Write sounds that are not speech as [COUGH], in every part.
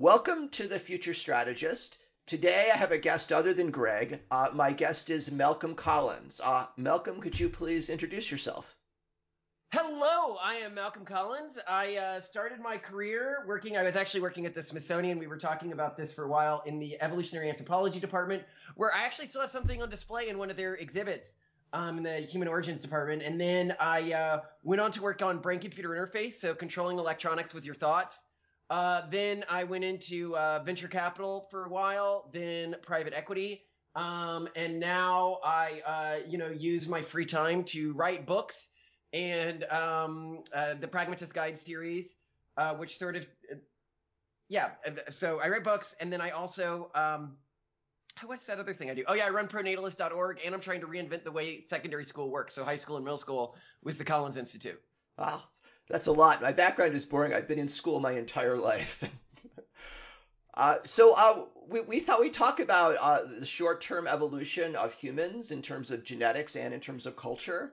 Welcome to the Future Strategist. Today I have a guest other than Greg. Uh, my guest is Malcolm Collins. Uh, Malcolm, could you please introduce yourself? Hello, I am Malcolm Collins. I uh, started my career working, I was actually working at the Smithsonian. We were talking about this for a while in the evolutionary anthropology department, where I actually still have something on display in one of their exhibits um, in the human origins department. And then I uh, went on to work on brain computer interface, so controlling electronics with your thoughts. Uh, then I went into uh, venture capital for a while, then private equity, um, and now I, uh, you know, use my free time to write books and um, uh, the Pragmatist Guide series, uh, which sort of, yeah. So I write books, and then I also, um, what's that other thing I do? Oh yeah, I run pronatalist.org, and I'm trying to reinvent the way secondary school works. So high school and middle school with the Collins Institute. Wow, that's a lot. My background is boring. I've been in school my entire life. [LAUGHS] uh, so uh, we, we thought we'd talk about uh, the short-term evolution of humans in terms of genetics and in terms of culture.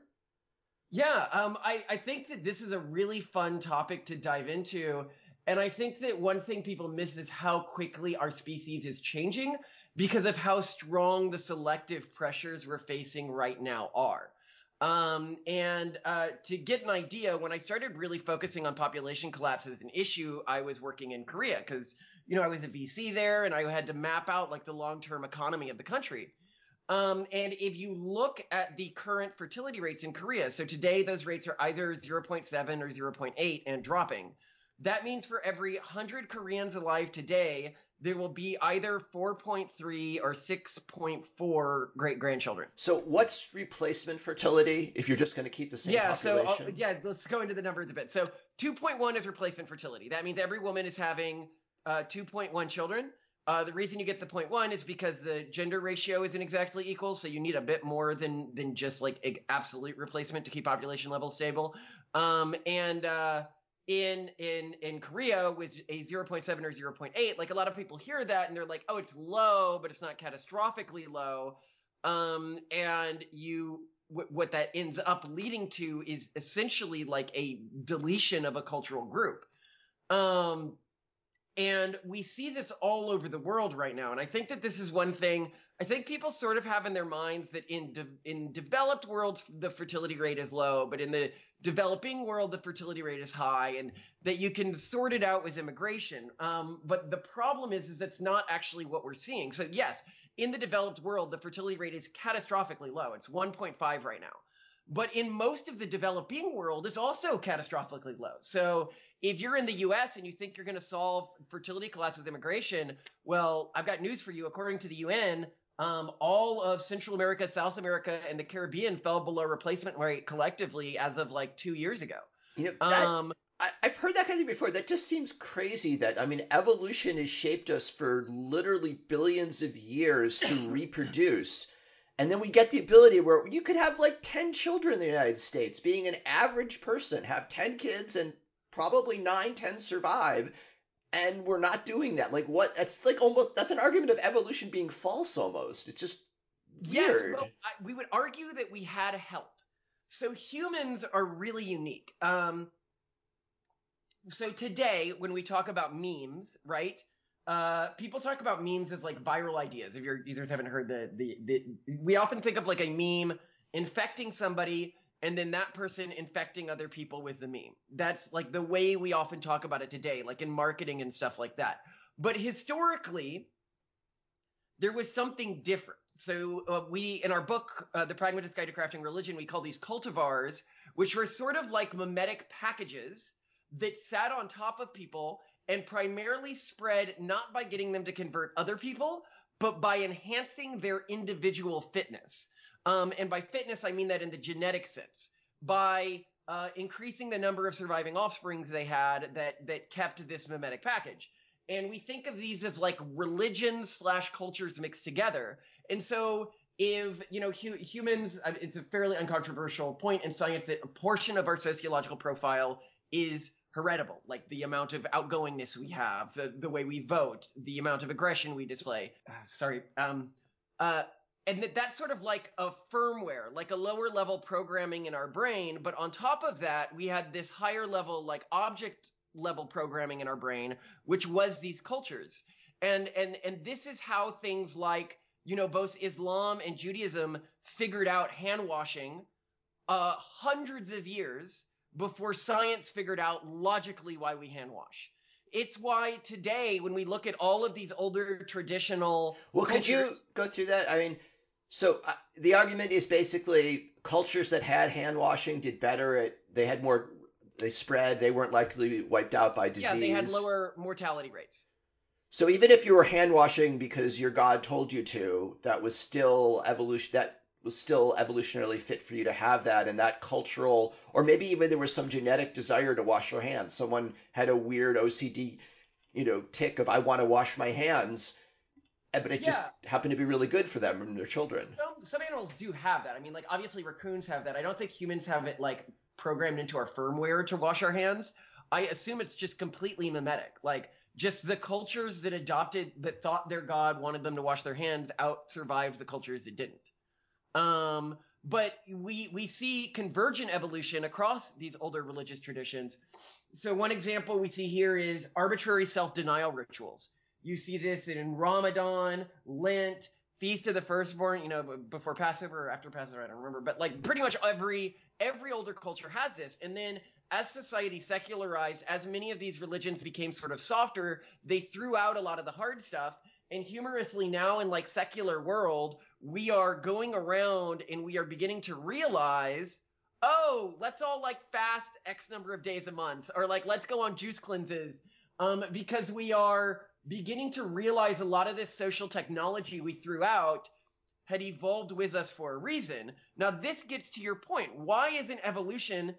Yeah, um, I, I think that this is a really fun topic to dive into. And I think that one thing people miss is how quickly our species is changing because of how strong the selective pressures we're facing right now are. Um, and uh, to get an idea, when I started really focusing on population collapse as an issue, I was working in Korea because you know I was a VC there, and I had to map out like the long-term economy of the country. Um, and if you look at the current fertility rates in Korea, so today those rates are either 0.7 or 0.8 and dropping. That means for every 100 Koreans alive today, there will be either 4.3 or 6.4 great grandchildren. So what's replacement fertility if you're just going to keep the same yeah, population? So, uh, yeah, let's go into the numbers a bit. So 2.1 is replacement fertility. That means every woman is having uh, 2.1 children. Uh, the reason you get the 0.1 is because the gender ratio isn't exactly equal, so you need a bit more than than just like absolute replacement to keep population levels stable. Um, and uh, in in in Korea was a 0.7 or 0.8, like a lot of people hear that and they're like, oh, it's low, but it's not catastrophically low. Um, and you what that ends up leading to is essentially like a deletion of a cultural group. Um, and we see this all over the world right now. And I think that this is one thing I think people sort of have in their minds that in de- in developed worlds the fertility rate is low, but in the developing world the fertility rate is high, and that you can sort it out with immigration. Um, but the problem is, is that's not actually what we're seeing. So yes, in the developed world the fertility rate is catastrophically low. It's 1.5 right now. But in most of the developing world, it's also catastrophically low. So if you're in the US and you think you're going to solve fertility collapse with immigration, well, I've got news for you. According to the UN, um, all of Central America, South America, and the Caribbean fell below replacement rate collectively as of like two years ago. You know, that, um, I, have heard that kind of thing before. That just seems crazy. That I mean, evolution has shaped us for literally billions of years to [COUGHS] reproduce, and then we get the ability where you could have like ten children in the United States, being an average person, have ten kids, and probably nine, ten survive, and we're not doing that. Like what? That's like almost that's an argument of evolution being false almost. It's just weird. Yes, well, I, we would argue that we had help. So humans are really unique. Um, so today, when we talk about memes, right? Uh, people talk about memes as like viral ideas. If your users haven't heard the, the the we often think of like a meme infecting somebody and then that person infecting other people with the meme. That's like the way we often talk about it today, like in marketing and stuff like that. But historically, there was something different. So uh, we, in our book, uh, The Pragmatist Guide to Crafting Religion, we call these cultivars, which were sort of like memetic packages that sat on top of people and primarily spread not by getting them to convert other people, but by enhancing their individual fitness. Um, and by fitness, I mean that in the genetic sense. By uh, increasing the number of surviving offsprings they had that that kept this memetic package. And we think of these as like religions slash cultures mixed together. And so if you know hu- humans, it's a fairly uncontroversial point in science that a portion of our sociological profile is heritable, like the amount of outgoingness we have, the, the way we vote, the amount of aggression we display. Uh, sorry. Um, uh, and that that's sort of like a firmware, like a lower level programming in our brain. But on top of that, we had this higher level, like object level programming in our brain, which was these cultures. And and and this is how things like, you know, both Islam and Judaism figured out hand washing uh, hundreds of years before science figured out logically why we hand wash. It's why today, when we look at all of these older traditional. Well, could you go through that? I mean, so uh, the argument is basically cultures that had hand washing did better. At, they had more. They spread. They weren't likely to be wiped out by disease. Yeah, they had lower mortality rates. So even if you were hand washing because your God told you to, that was still evolution. That was still evolutionarily fit for you to have that, and that cultural, or maybe even there was some genetic desire to wash your hands. Someone had a weird OCD, you know, tic of I want to wash my hands, but it just happened to be really good for them and their children. Some some animals do have that. I mean, like obviously raccoons have that. I don't think humans have it like programmed into our firmware to wash our hands. I assume it's just completely memetic. Like just the cultures that adopted that thought their god wanted them to wash their hands out survived the cultures that didn't. Um, but we we see convergent evolution across these older religious traditions. So one example we see here is arbitrary self-denial rituals. You see this in Ramadan, Lent, Feast of the Firstborn, you know, before Passover or after Passover, I don't remember, but like pretty much every every older culture has this. And then as society secularized, as many of these religions became sort of softer, they threw out a lot of the hard stuff. And humorously now in like secular world, we are going around and we are beginning to realize, oh, let's all like fast X number of days a month, or like let's go on juice cleanses. Um, because we are beginning to realize a lot of this social technology we threw out had evolved with us for a reason. Now, this gets to your point. Why isn't evolution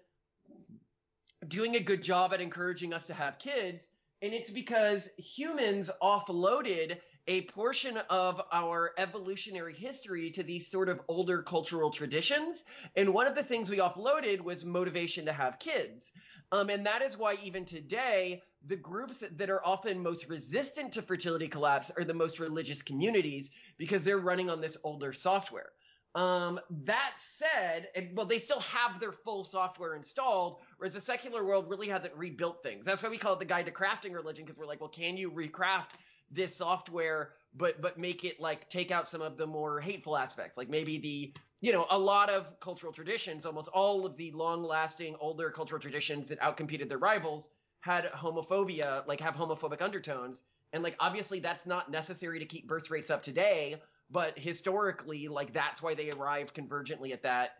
doing a good job at encouraging us to have kids? And it's because humans offloaded a portion of our evolutionary history to these sort of older cultural traditions. And one of the things we offloaded was motivation to have kids. Um, and that is why even today, the groups that are often most resistant to fertility collapse are the most religious communities because they're running on this older software. Um, that said, well, they still have their full software installed, whereas the secular world really hasn't rebuilt things. That's why we call it the guide to crafting religion, because we're like, well, can you recraft this software, but but make it like take out some of the more hateful aspects, like maybe the you know a lot of cultural traditions, almost all of the long-lasting older cultural traditions that outcompeted their rivals had homophobia, like have homophobic undertones, and like obviously that's not necessary to keep birth rates up today but historically like that's why they arrived convergently at that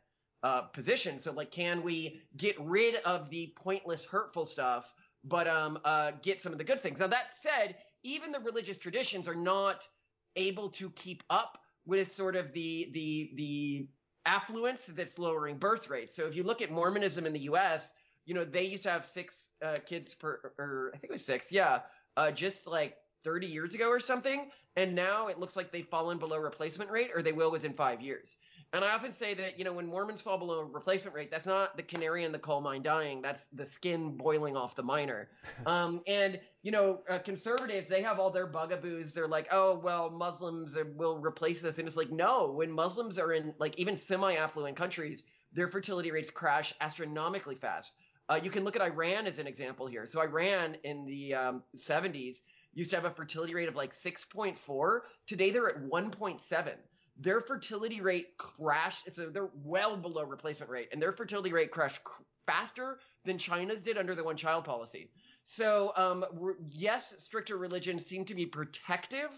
uh, position. So like can we get rid of the pointless hurtful stuff but um uh get some of the good things? Now that said even the religious traditions are not able to keep up with sort of the the the affluence that's lowering birth rates. So if you look at mormonism in the us you know they used to have six uh, kids per or i think it was six yeah uh, just like 30 years ago or something. And now it looks like they've fallen below replacement rate or they will within five years and i often say that you know when mormons fall below replacement rate that's not the canary in the coal mine dying that's the skin boiling off the miner [LAUGHS] um, and you know uh, conservatives they have all their bugaboos they're like oh well muslims will replace us. and it's like no when muslims are in like even semi-affluent countries their fertility rates crash astronomically fast uh, you can look at iran as an example here so iran in the um, 70s used to have a fertility rate of like 6.4. Today they're at 1.7. Their fertility rate crashed, so they're well below replacement rate, and their fertility rate crashed cr- faster than China's did under the one child policy. So, um, re- yes, stricter religions seem to be protective,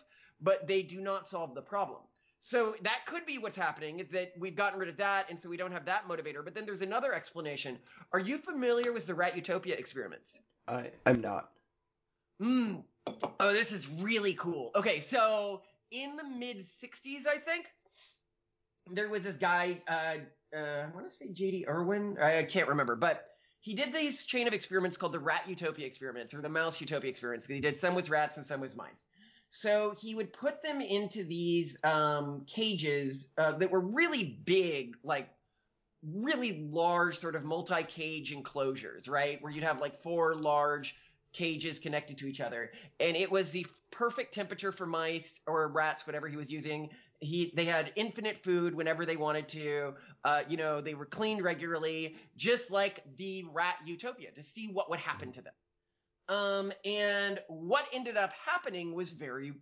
but they do not solve the problem. So that could be what's happening is that we've gotten rid of that, and so we don't have that motivator. But then there's another explanation. Are you familiar with the Rat Utopia experiments? I I'm not. Mm. Oh, this is really cool. Okay, so in the mid '60s, I think there was this guy. Uh, uh, I want to say J.D. Irwin. I, I can't remember, but he did these chain of experiments called the Rat Utopia experiments or the Mouse Utopia experiments. He did some with rats and some with mice. So he would put them into these um, cages uh, that were really big, like really large, sort of multi-cage enclosures, right? Where you'd have like four large cages connected to each other, and it was the perfect temperature for mice or rats, whatever he was using. He they had infinite food whenever they wanted to. Uh, you know, they were cleaned regularly, just like the rat utopia, to see what would happen to them. Um, and what ended up happening was very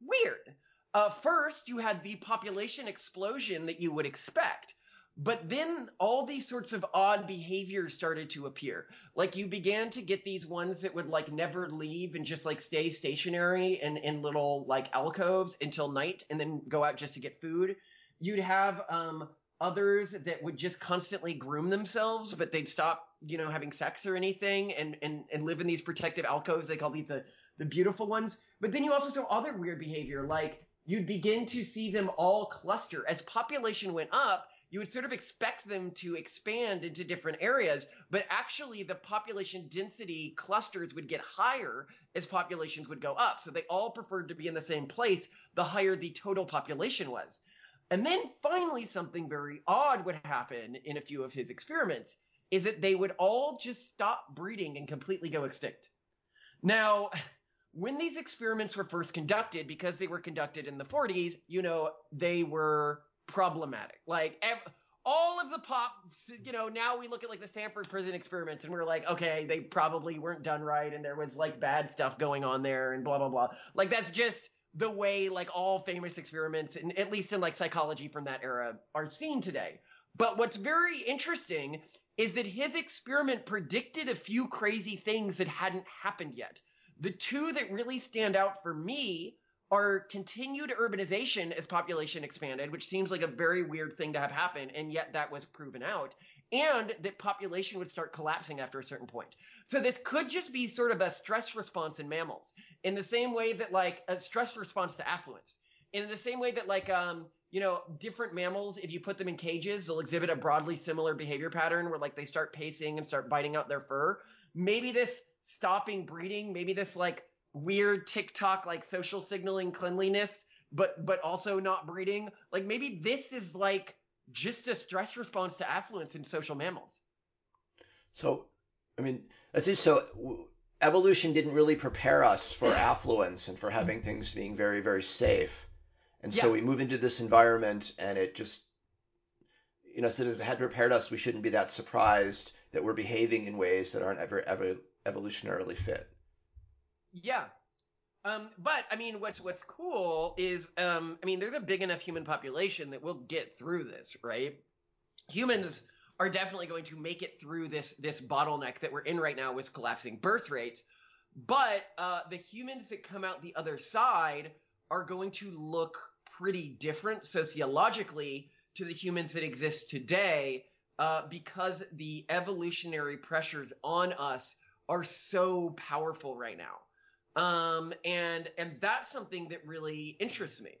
weird. Uh, first, you had the population explosion that you would expect. But then all these sorts of odd behaviors started to appear. Like you began to get these ones that would like never leave and just like stay stationary in, in little like alcoves until night and then go out just to get food. You'd have um, others that would just constantly groom themselves, but they'd stop, you know, having sex or anything and, and, and live in these protective alcoves. They call these the, the beautiful ones. But then you also saw other weird behavior, like you'd begin to see them all cluster. As population went up, you would sort of expect them to expand into different areas, but actually the population density clusters would get higher as populations would go up. So they all preferred to be in the same place the higher the total population was. And then finally something very odd would happen in a few of his experiments is that they would all just stop breeding and completely go extinct. Now, when these experiments were first conducted, because they were conducted in the 40s, you know, they were problematic. Like ev- all of the pop, you know, now we look at like the Stanford prison experiments and we're like, okay, they probably weren't done right and there was like bad stuff going on there and blah blah blah. Like that's just the way like all famous experiments, and at least in like psychology from that era, are seen today. But what's very interesting is that his experiment predicted a few crazy things that hadn't happened yet. The two that really stand out for me are continued urbanization as population expanded, which seems like a very weird thing to have happen, and yet that was proven out, and that population would start collapsing after a certain point. So this could just be sort of a stress response in mammals, in the same way that like a stress response to affluence, in the same way that like um you know different mammals, if you put them in cages, they'll exhibit a broadly similar behavior pattern where like they start pacing and start biting out their fur. Maybe this stopping breeding, maybe this like weird TikTok like social signaling cleanliness, but but also not breeding. Like maybe this is like just a stress response to affluence in social mammals. So, I mean, that's it. So, evolution didn't really prepare us for affluence and for having things being very, very safe. And yeah. so we move into this environment and it just, you know, so it had prepared us, we shouldn't be that surprised that we're behaving in ways that aren't ever, ever evolutionarily fit. Yeah. Um, but I mean, what's what's cool is, um, I mean, there's a big enough human population that we'll get through this, right? Humans are definitely going to make it through this this bottleneck that we're in right now with collapsing birth rates. But uh, the humans that come out the other side are going to look pretty different sociologically to the humans that exist today uh, because the evolutionary pressures on us are so powerful right now. Um, and and that's something that really interests me.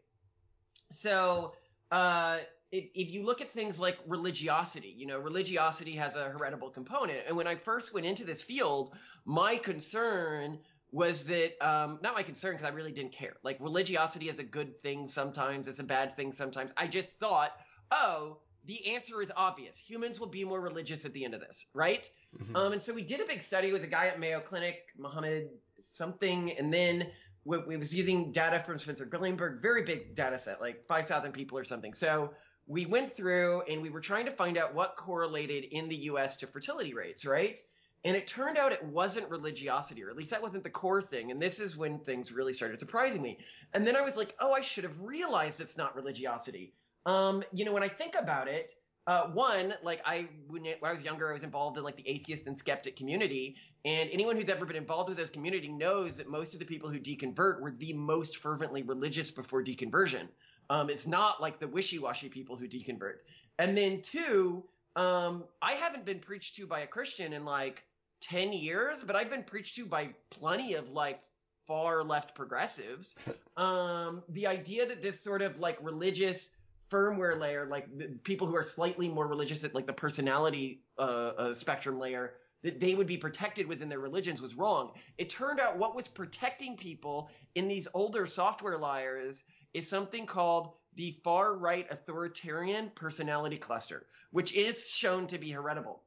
So uh, if, if you look at things like religiosity, you know, religiosity has a heritable component. And when I first went into this field, my concern was that um, not my concern because I really didn't care. Like religiosity is a good thing sometimes, it's a bad thing sometimes. I just thought, oh, the answer is obvious. Humans will be more religious at the end of this, right? Mm-hmm. Um, and so we did a big study with a guy at Mayo Clinic, Mohammed something, and then we, we was using data from Spencer Greenberg, very big data set, like 5,000 people or something. So we went through and we were trying to find out what correlated in the U.S. to fertility rates, right? And it turned out it wasn't religiosity, or at least that wasn't the core thing. And this is when things really started surprising me. And then I was like, oh, I should have realized it's not religiosity. Um, you know, when I think about it, uh, one, like I when, when I was younger, I was involved in like the atheist and skeptic community, and anyone who's ever been involved with this community knows that most of the people who deconvert were the most fervently religious before deconversion. Um, it's not like the wishy-washy people who deconvert. And then two, um, I haven't been preached to by a Christian in like 10 years, but I've been preached to by plenty of like far left progressives. [LAUGHS] Um, the idea that this sort of like religious firmware layer, like people who are slightly more religious at like the personality uh, uh, spectrum layer, that they would be protected within their religions was wrong. It turned out what was protecting people in these older software layers is something called the far right authoritarian personality cluster, which is shown to be heritable.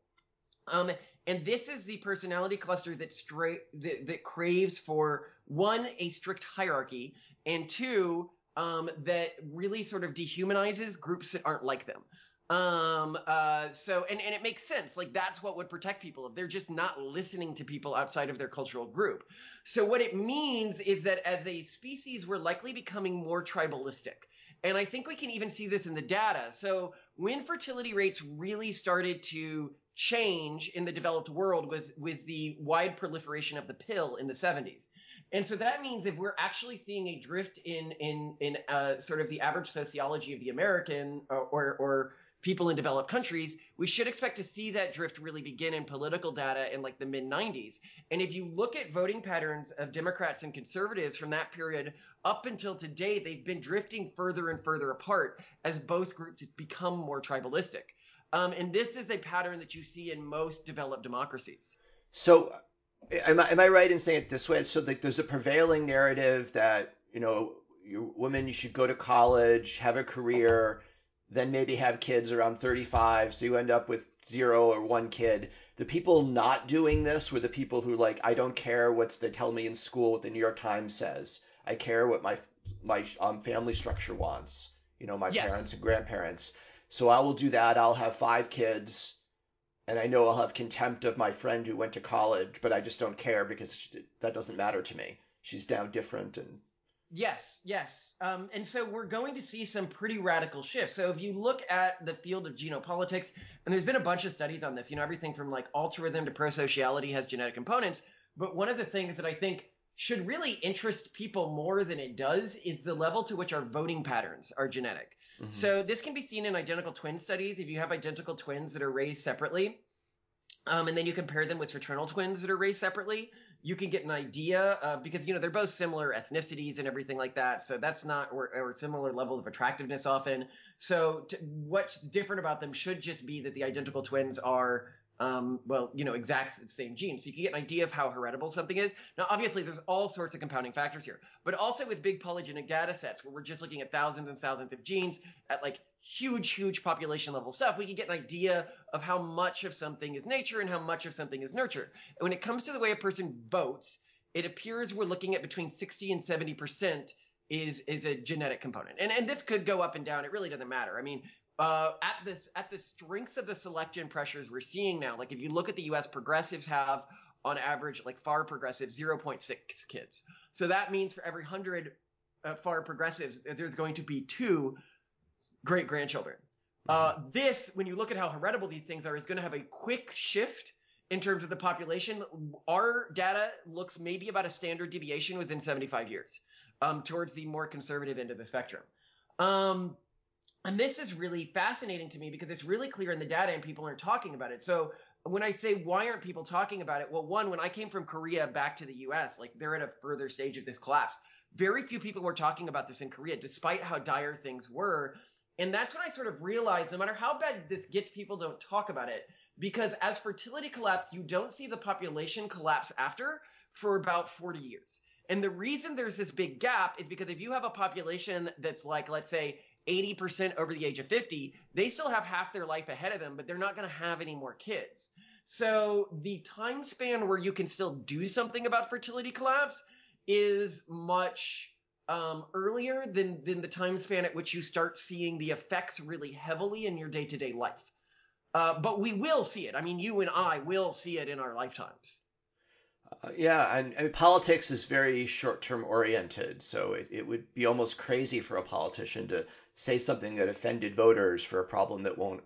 Um, and this is the personality cluster that, stra- that, that craves for one, a strict hierarchy, and two, um, that really sort of dehumanizes groups that aren't like them. Um, uh, so, and, and it makes sense. Like, that's what would protect people if they're just not listening to people outside of their cultural group. So, what it means is that as a species, we're likely becoming more tribalistic. And I think we can even see this in the data. So, when fertility rates really started to change in the developed world was was the wide proliferation of the pill in the 70s. And so that means if we're actually seeing a drift in in in uh, sort of the average sociology of the American or, or, or people in developed countries, we should expect to see that drift really begin in political data in like the mid 90s. And if you look at voting patterns of Democrats and conservatives from that period up until today, they've been drifting further and further apart as both groups become more tribalistic. Um, and this is a pattern that you see in most developed democracies. So, am I, am I right in saying it this way? So, like, there's a prevailing narrative that you know, you, women, you should go to college, have a career then maybe have kids around 35, so you end up with zero or one kid. The people not doing this were the people who like, I don't care what they tell me in school, what the New York Times says. I care what my my um, family structure wants. You know, my yes. parents and grandparents. So I will do that. I'll have five kids, and I know I'll have contempt of my friend who went to college, but I just don't care because that doesn't matter to me. She's now different and. Yes, yes. Um, and so we're going to see some pretty radical shifts. So if you look at the field of genopolitics, and there's been a bunch of studies on this, you know, everything from like altruism to pro-sociality has genetic components. But one of the things that I think should really interest people more than it does is the level to which our voting patterns are genetic. Mm-hmm. So this can be seen in identical twin studies. If you have identical twins that are raised separately, um, and then you compare them with fraternal twins that are raised separately, you can get an idea because you know they're both similar ethnicities and everything like that. So that's not or, or similar level of attractiveness often. So to, what's different about them should just be that the identical twins are um, well, you know, exact same genes. So you can get an idea of how heritable something is. Now, obviously, there's all sorts of compounding factors here, but also with big polygenic data sets where we're just looking at thousands and thousands of genes at like huge, huge population level stuff, we can get an idea of how much of something is nature and how much of something is nurture. And when it comes to the way a person votes, it appears we're looking at between 60 and 70 percent is is a genetic component. And and this could go up and down. It really doesn't matter. I mean, uh, at this at the strengths of the selection pressures we're seeing now, like if you look at the U.S., progressives have on average, like far progressives, 0.6 kids. So that means for every hundred uh, far progressives, there's going to be two great grandchildren. Uh, this, when you look at how heritable these things are, is going to have a quick shift in terms of the population. Our data looks maybe about a standard deviation within 75 years, um, towards the more conservative end of the spectrum. Um, and this is really fascinating to me because it's really clear in the data and people aren't talking about it. So when I say why aren't people talking about it? Well, one, when I came from Korea back to the US, like they're at a further stage of this collapse. Very few people were talking about this in Korea, despite how dire things were. And that's when I sort of realized no matter how bad this gets, people don't talk about it. Because as fertility collapse, you don't see the population collapse after for about 40 years. And the reason there's this big gap is because if you have a population that's like, let's say, 80% over the age of 50, they still have half their life ahead of them, but they're not going to have any more kids. So the time span where you can still do something about fertility collapse is much um, earlier than than the time span at which you start seeing the effects really heavily in your day to day life. Uh, but we will see it. I mean, you and I will see it in our lifetimes. Uh, yeah, and, politics is very short term oriented, so it, it would be almost crazy for a politician to say something that offended voters for a problem that won't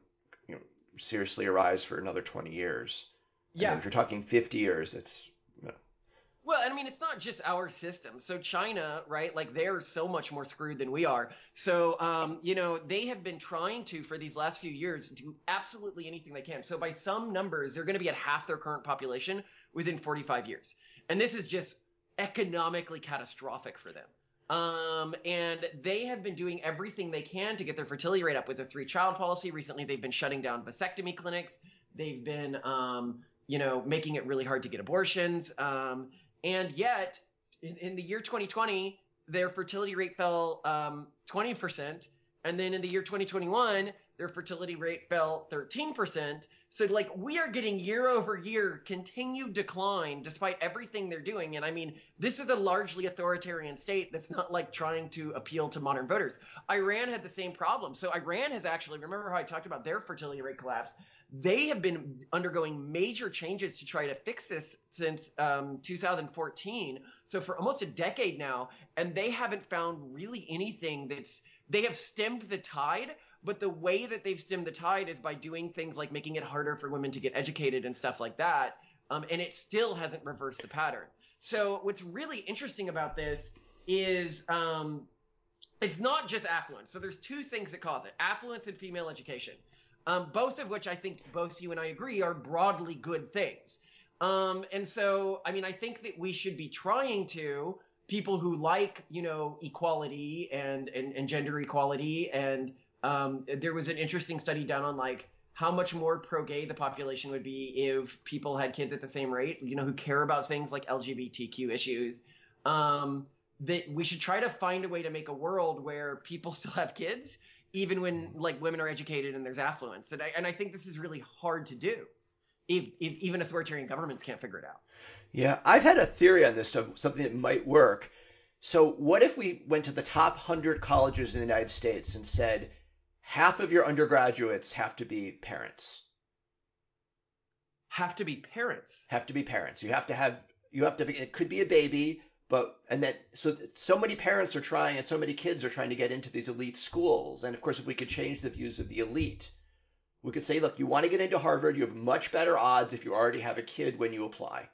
you know, seriously arise for another 20 years. Yeah. if you're talking 50 years, it's. You know. Well, I mean, it's not just our system. So China, right? Like they're so much more screwed than we are. So, um, you know, they have been trying to for these last few years do absolutely anything they can. So by some numbers, they're going to be at half their current population within 45 years, and this is just economically catastrophic for them. Um, and they have been doing everything they can to get their fertility rate up with their three child policy. Recently, they've been shutting down vasectomy clinics. They've been, um, you know, making it really hard to get abortions. Um, and yet, in, in, the year 2020, their fertility rate fell um, 20%. And then in the year 2021, their fertility rate fell 13%. So like we are getting year over year continued decline despite everything they're doing. And I mean, this is a largely authoritarian state that's not like trying to appeal to modern voters. Iran had the same problem. So Iran has actually, remember how I talked about their fertility rate collapse? They have been undergoing major changes to try to fix this since um, 2014. So for almost a decade now, and they haven't found really anything that's, they have stemmed the tide, but the way that they've stemmed the tide is by doing things like making it harder for women to get educated and stuff like that. Um, and it still hasn't reversed the pattern. So what's really interesting about this is um, it's not just affluence. So there's two things that cause it: affluence and female education. Um, both of which I think both you and I agree are broadly good things. Um, and so, I mean, I think that we should be trying to people who like, you know, equality and and, and gender equality. And um, there was an interesting study done on like how much more pro-gay the population would be if people had kids at the same rate. You know, who care about things like LGBTQ issues. Um, that we should try to find a way to make a world where people [LAUGHS] still have kids even when like women are educated and there's affluence. And I, and I think this is really hard to do if, if even authoritarian governments can't figure it out. Yeah, I've had a theory on this of something that might work. So what if we went to the top 100 colleges in the United States and said half of your undergraduates have to be parents? Have to be parents. Have to be parents. You have to have you have to it could be a baby but and that so so many parents are trying and so many kids are trying to get into these elite schools and of course if we could change the views of the elite we could say look you want to get into harvard you have much better odds if you already have a kid when you apply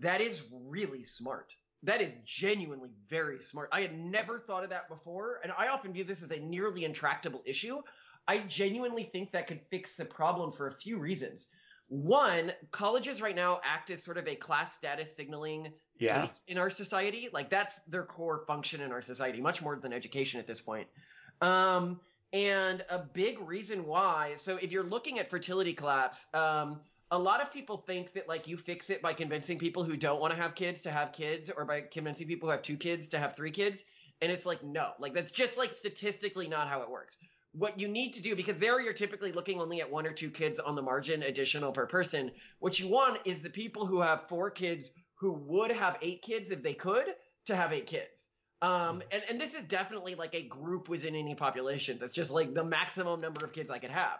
that is really smart that is genuinely very smart i had never thought of that before and i often view this as a nearly intractable issue i genuinely think that could fix the problem for a few reasons one, colleges right now act as sort of a class status signaling yeah. in our society. Like that's their core function in our society, much more than education at this point. Um, and a big reason why, so if you're looking at fertility collapse, um, a lot of people think that like you fix it by convincing people who don't want to have kids to have kids or by convincing people who have two kids to have three kids. And it's like, no, like that's just like statistically not how it works what you need to do because there you're typically looking only at one or two kids on the margin additional per person what you want is the people who have four kids who would have eight kids if they could to have eight kids um mm-hmm. and, and this is definitely like a group within any population that's just like the maximum number of kids i could have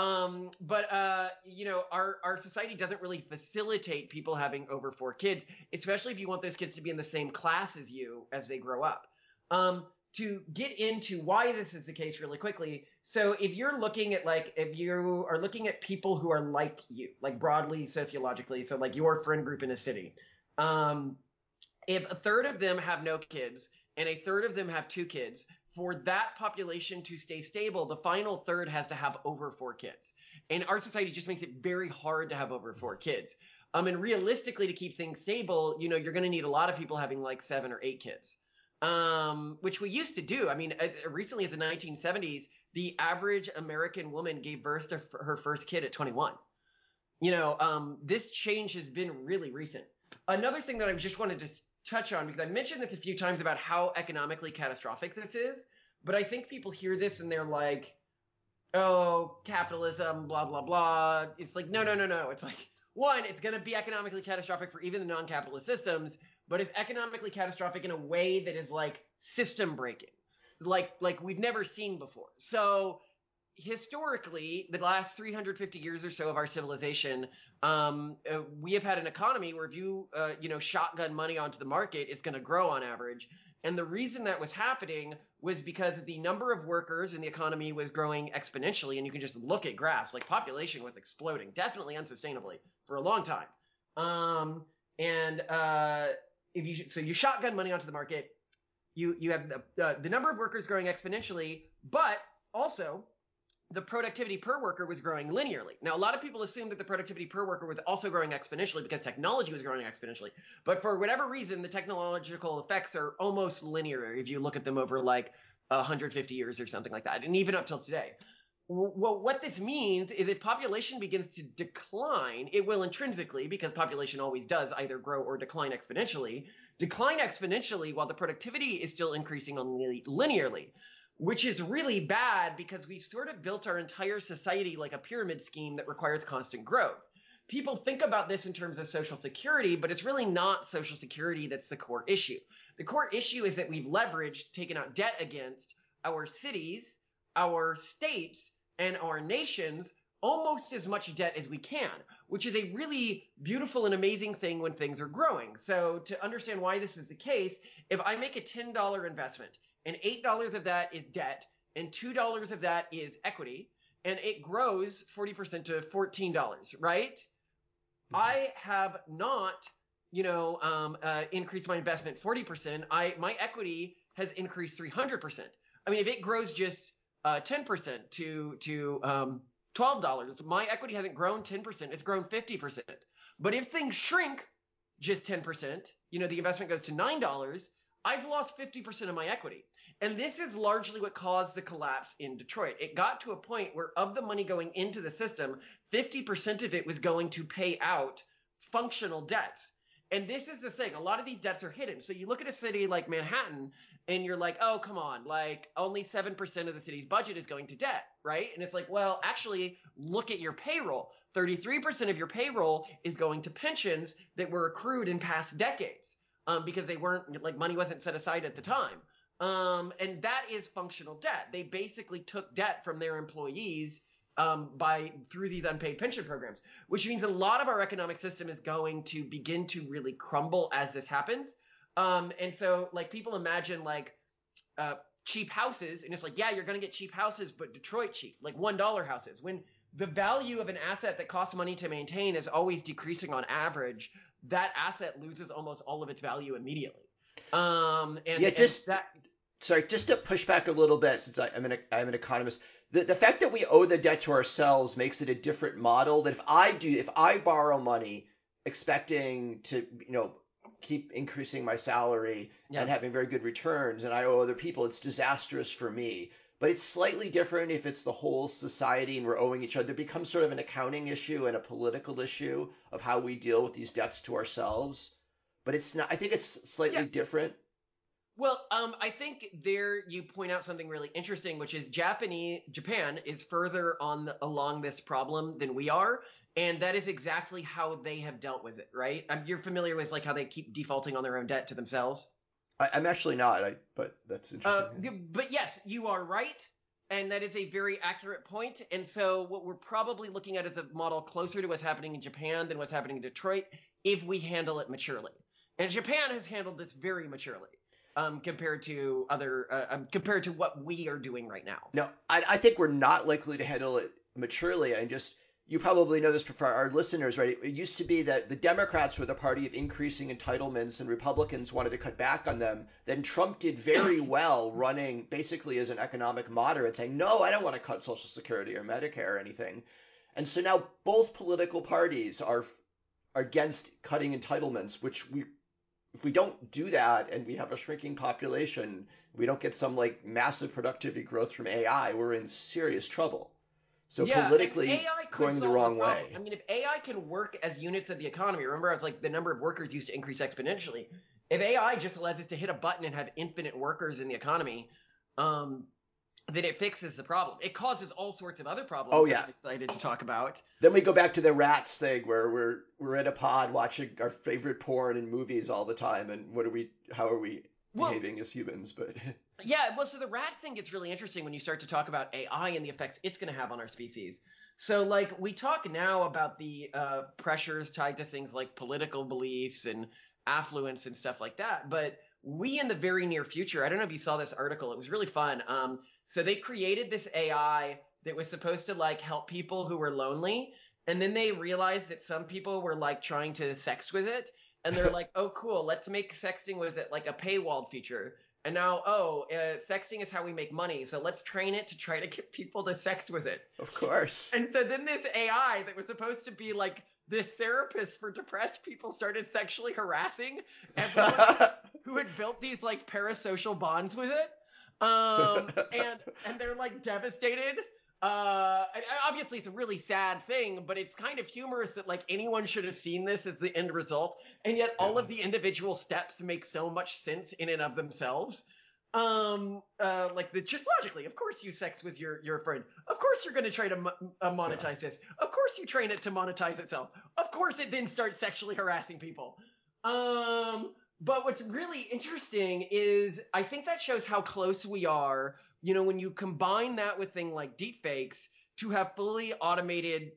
um but uh you know our our society doesn't really facilitate people having over four kids especially if you want those kids to be in the same class as you as they grow up um to get into why this is the case really quickly. So if you're looking at like if you are looking at people who are like you, like broadly sociologically, so like your friend group in a city, um, if a third of them have no kids and a third of them have two kids, for that population to stay stable, the final third has to have over four kids. And our society just makes it very hard to have over four kids. Um, and realistically, to keep things stable, you know, you're going to need a lot of people having like seven or eight kids um, which we used to do. I mean, as recently as the 1970s, the average American woman gave birth to f- her first kid at 21. You know, um, this change has been really recent. Another thing that I just wanted to touch on, because I mentioned this a few times about how economically catastrophic this is, but I think people hear this and they're like, oh, capitalism, blah, blah, blah. It's like, no, no, no, no. It's like, one, it's going to be economically catastrophic for even the non capitalist systems but it's economically catastrophic in a way that is like system breaking, like like we've never seen before. So historically, the last 350 years or so of our civilization, um, uh, we have had an economy where if you uh, you know shotgun money onto the market, it's going to grow on average. And the reason that was happening was because the number of workers in the economy was growing exponentially. And you can just look at graphs, like population was exploding, definitely unsustainably for a long time. Um, and uh, if you so you shotgun money onto the market, you you have the uh, the number of workers growing exponentially, but also the productivity per worker was growing linearly. Now, a lot of people assume that the productivity per worker was also growing exponentially because technology was growing exponentially. But for whatever reason, the technological effects are almost linear if you look at them over like 150 years or something like that, and even up till today well, what this means is if population begins to decline, it will intrinsically, because population always does either grow or decline exponentially, decline exponentially while the productivity is still increasing only linearly. Which is really bad because we sort of built our entire society like a pyramid scheme that requires constant growth. People think about this in terms of social security, but it's really not social security that's the core issue. The core issue is that we've leveraged, taken out debt against our cities, our states, and our nations almost as much debt as we can, which is a really beautiful and amazing thing when things are growing. So to understand why this is the case, if I make a $10 investment and $8 of that is debt and $2 of that is equity, and it grows 40% to $14, right? Mm-hmm. I have not, you know, um, uh, increased my investment 40%. I, my equity has increased 300%. I mean, if it grows just uh, 10% to, to, um, $12. My equity hasn't grown 10%, it's grown 50%. But if things shrink just 10%, you know, the investment goes to $9, I've lost 50% of my equity. And this is largely what caused the collapse in Detroit. It got to a point where of the money going into the system, 50% of it was going to pay out functional debts. And this is the thing. A lot of these debts are hidden. So you look at a city like Manhattan and you're like, oh, come on, like only 7% of the city's budget is going to debt, right? And it's like, well, actually, look at your payroll. 33% of your payroll is going to pensions that were accrued in past decades um, because they weren't, like, money wasn't set aside at the time. Um, and that is functional debt. They basically took debt from their employees um, by through these unpaid pension programs, which means a lot of our economic system is going to begin to really crumble as this happens. Um, and so like people imagine like uh, cheap houses, and it's like, yeah, you're gonna get cheap houses, but Detroit cheap, like one dollar houses. When the value of an asset that costs money to maintain is always decreasing on average, that asset loses almost all of its value immediately. Um, and yeah, just and that. Sorry, just to push back a little bit, since I, I'm an I'm an economist. The, the fact that we owe the debt to ourselves makes it a different model. That if I do, if I borrow money expecting to, you know, keep increasing my salary yeah. and having very good returns and I owe other people, it's disastrous for me. But it's slightly different if it's the whole society and we're owing each other. It becomes sort of an accounting issue and a political issue of how we deal with these debts to ourselves. But it's not, I think it's slightly yeah. different. Well, um, I think there you point out something really interesting, which is Japanese Japan is further on the, along this problem than we are, and that is exactly how they have dealt with it, right? Um, you're familiar with like how they keep defaulting on their own debt to themselves. I, am actually not, I, but that's interesting. Uh, but yes, you are right, and that is a very accurate point. And so what we're probably looking at is a model closer to what's happening in Japan than what's happening in Detroit if we handle it maturely. And Japan has handled this very maturely. Um, compared to other, uh, um, compared to what we are doing right now. No, I, I think we're not likely to handle it maturely. And just you probably know this for our listeners, right? It used to be that the Democrats were the party of increasing entitlements and Republicans wanted to cut back on them. Then Trump did very [LAUGHS] well running basically as an economic moderate, saying, no, I don't want to cut Social Security or Medicare or anything. And so now both political parties are, are against cutting entitlements, which we, if we don't do that and we have a shrinking population, we don't get some like massive productivity growth from AI, we're in serious trouble. So yeah, politically going the wrong the way. I mean, if AI can work as units of the economy, remember I was like the number of workers used to increase exponentially. If AI just allows us to hit a button and have infinite workers in the economy, um, then it fixes the problem. It causes all sorts of other problems. Oh yeah, I'm excited to talk about. Then we go back to the rats thing where we're we're in a pod watching our favorite porn and movies all the time, and what are we? How are we well, behaving as humans? But [LAUGHS] Yeah, well, so the rat thing gets really interesting when you start to talk about AI and the effects it's going to have on our species. So, like, we talk now about the uh, pressures tied to things like political beliefs and affluence and stuff like that, but we in the very near future, I don't know if you saw this article, it was really fun. Um, so they created this AI that was supposed to like help people who were lonely, and then they realized that some people were like trying to sex with it, and they're like, oh cool, let's make sexting was it like a paywalled feature. And now, oh, uh, sexting is how we make money. So let's train it to try to get people to sex with it. Of course. And so then this AI that was supposed to be like this therapist for depressed people started sexually harassing everyone [LAUGHS] who had built these like parasocial bonds with it. Um, and and they're like devastated uh, obviously it's a really sad thing, but it's kind of humorous that like anyone should have seen this as the end result, and yet all of the individual steps make so much sense in and of themselves. um uh like the just logically of course you sex with your your friend. Of course you're going to try to mo- uh, monetize yeah. this of course you train it to monetize itself. Of course it then starts sexually harassing people. Um but what's really interesting is i think that shows how close we are you know when you combine that with things like deepfakes to have fully automated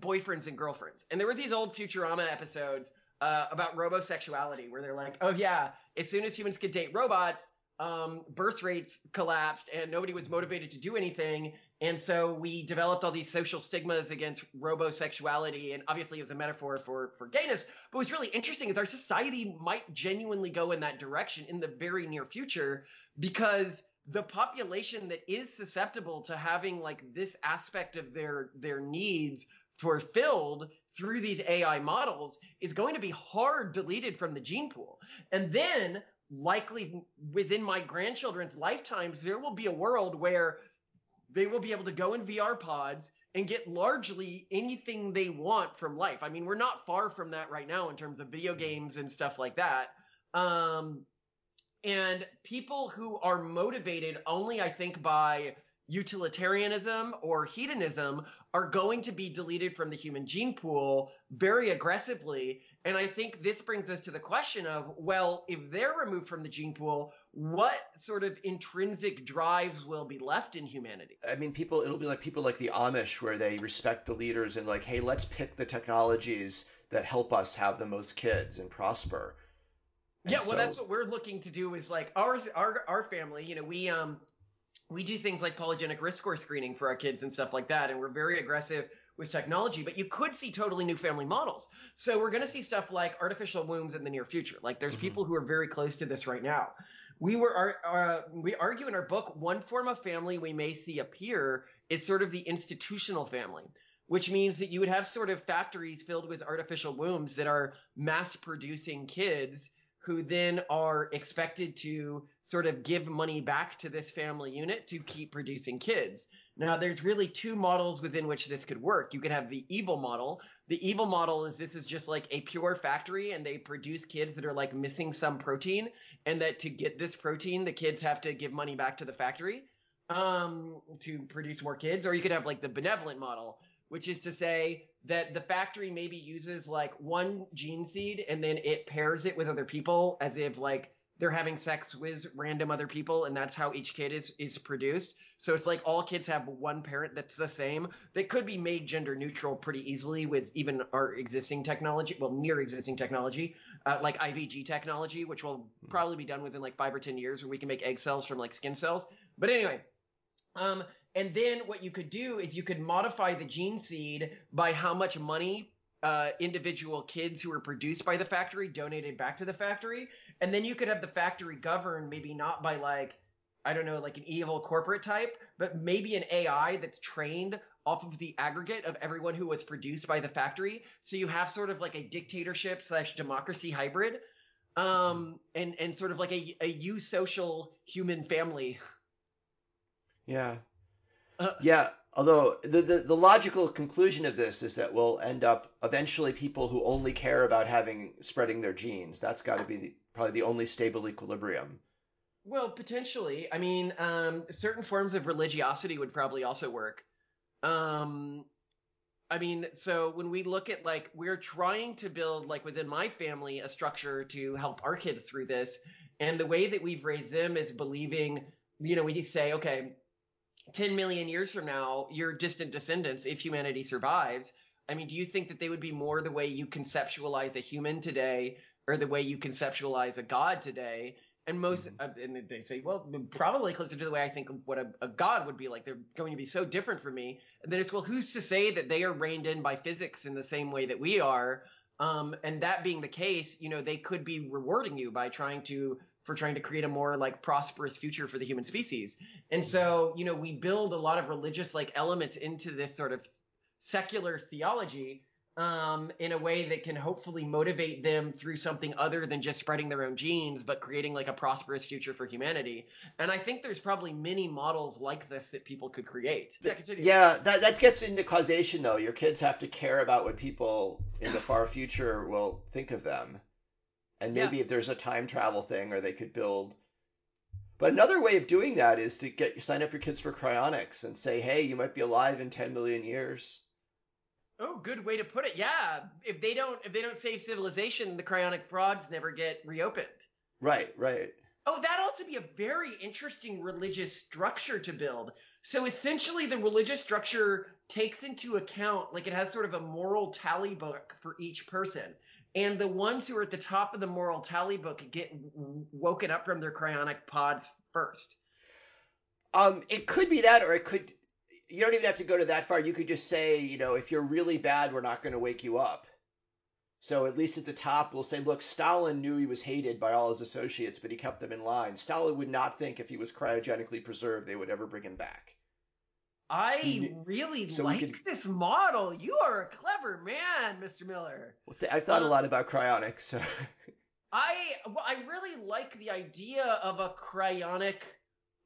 boyfriends and girlfriends and there were these old futurama episodes uh, about robosexuality where they're like oh yeah as soon as humans could date robots um, birth rates collapsed and nobody was motivated to do anything. And so we developed all these social stigmas against robosexuality. And obviously it was a metaphor for, for gayness. But what's really interesting is our society might genuinely go in that direction in the very near future because the population that is susceptible to having like this aspect of their, their needs fulfilled through these AI models is going to be hard deleted from the gene pool. And then likely within my grandchildren's lifetimes, there will be a world where they will be able to go in VR pods and get largely anything they want from life. I mean, we're not far from that right now in terms of video games and stuff like that. Um, and people who are motivated only, I think, by utilitarianism or hedonism are going to be deleted from the human gene pool very aggressively. And I think this brings us to the question of, well, if they're removed from the gene pool, what sort of intrinsic drives will be left in humanity? I mean, people, it'll be like people like the Amish where they respect the leaders and like, hey, let's pick the technologies that help us have the most kids and prosper. And yeah, well, so, that's what we're looking to do. Is like ours, our our family. You know, we um we do things like polygenic risk score screening for our kids and stuff like that, and we're very aggressive with technology, but you could see totally new family models. So we're going to see stuff like artificial wombs in the near future. Like there's mm-hmm. people who are very close to this right now. We were uh, we argue in our book one form of family we may see appear is sort of the institutional family, which means that you would have sort of factories filled with artificial wombs that are mass producing kids who then are expected to sort of give money back to this family unit to keep producing kids. Now, there's really two models within which this could work. You could have the evil model. The evil model is this is just like a pure factory and they produce kids that are like missing some protein and that to get this protein, the kids have to give money back to the factory um, to produce more kids. Or you could have like the benevolent model, which is to say that the factory maybe uses like one gene seed and then it pairs it with other people as if like they're having sex with random other people and that's how each kid is is produced. So it's like all kids have one parent that's the same. That could be made gender neutral pretty easily with even our existing technology well near existing technology uh, like ivg technology which will hmm. probably be done within like five or ten years where we can make egg cells from like skin cells. But anyway um and then what you could do is you could modify the gene seed by how much money uh, individual kids who were produced by the factory donated back to the factory. And then you could have the factory governed maybe not by like, I don't know, like an evil corporate type, but maybe an AI that's trained off of the aggregate of everyone who was produced by the factory. So you have sort of like a dictatorship slash democracy hybrid. Um, and, and sort of like a, a eusocial human family. Yeah. Uh, yeah, although the, the, the logical conclusion of this is that we'll end up eventually people who only care about having spreading their genes. That's got to be the, probably the only stable equilibrium. Well, potentially. I mean, um, certain forms of religiosity would probably also work. Um, I mean, so when we look at like we're trying to build like within my family a structure to help our kids through this, and the way that we've raised them is believing, you know, we say, okay, 10 million years from now, your distant descendants, if humanity survives, I mean, do you think that they would be more the way you conceptualize a human today or the way you conceptualize a god today? And most, mm-hmm. uh, and they say, well, probably closer to the way I think what a, a, god would be like. They're going to be so different from me. And then it's, well, who's to say that they are reined in by physics in the same way that we are? Um, and that being the case, you know, they could be rewarding you by trying to for trying to create a more like prosperous future for the human species. And so, you know, we build a lot of religious like elements into this sort of secular theology um, in a way that can hopefully motivate them through something other than just spreading their own genes, but creating like a prosperous future for humanity. And I think there's probably many models like this that people could create. Yeah, yeah that, that gets into causation though. Your kids have to care about what people in the far future will think of them and maybe yeah. if there's a time travel thing or they could build But another way of doing that is to get sign up your kids for cryonics and say, hey, you might be alive in 10 million years. Oh, good way to put it. Yeah, if they don't if they don't save civilization, the cryonic frogs never get reopened. Right, right. Oh, that'd also be a very interesting religious structure to build. So essentially, the religious structure takes into account, like it has sort of a moral tally book for each person. And the ones who are at the top of the moral tally book get woken up from their cryonic pods first. Um, it could be that, or it could. You don't even have to go to that far. You could just say, you know, if you're really bad, we're not going to wake you up. So at least at the top, we'll say, look, Stalin knew he was hated by all his associates, but he kept them in line. Stalin would not think if he was cryogenically preserved, they would ever bring him back. I really so like could, this model. You are a clever man, Mr. Miller. Well, I've thought um, a lot about cryonics. So. [LAUGHS] I well, I really like the idea of a cryonic,